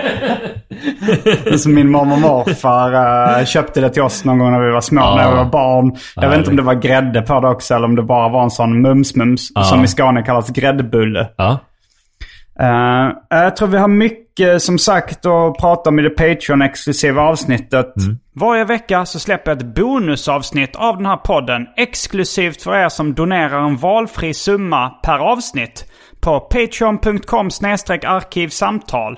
Som min mormor och morfar eh, köpte det till oss någon gång när vi var små, Ja. när vi var barn. Jag vet inte om det var grädde på det också eller om det bara var en sån mums-mums. Ja. Som i Skåne kallas gräddbulle. Ja. Eh, jag tror vi har mycket som sagt att prata om i det Patreon-exklusiva avsnittet. Varje vecka så släpper jag ett bonusavsnitt av den här podden exklusivt för er som donerar en valfri summa per avsnitt på patreon.com arkivsamtal.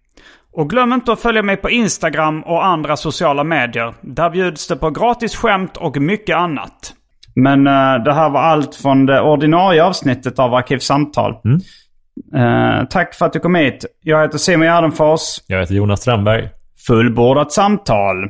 Och glöm inte att följa mig på Instagram och andra sociala medier. Där bjuds det på gratis skämt och mycket annat. Men eh, det här var allt från det ordinarie avsnittet av Arkivsamtal. Eh, tack för att du kom hit. Jag heter Simon Gärdenfors. Jag heter Jonas Strandberg. Fullbordat samtal.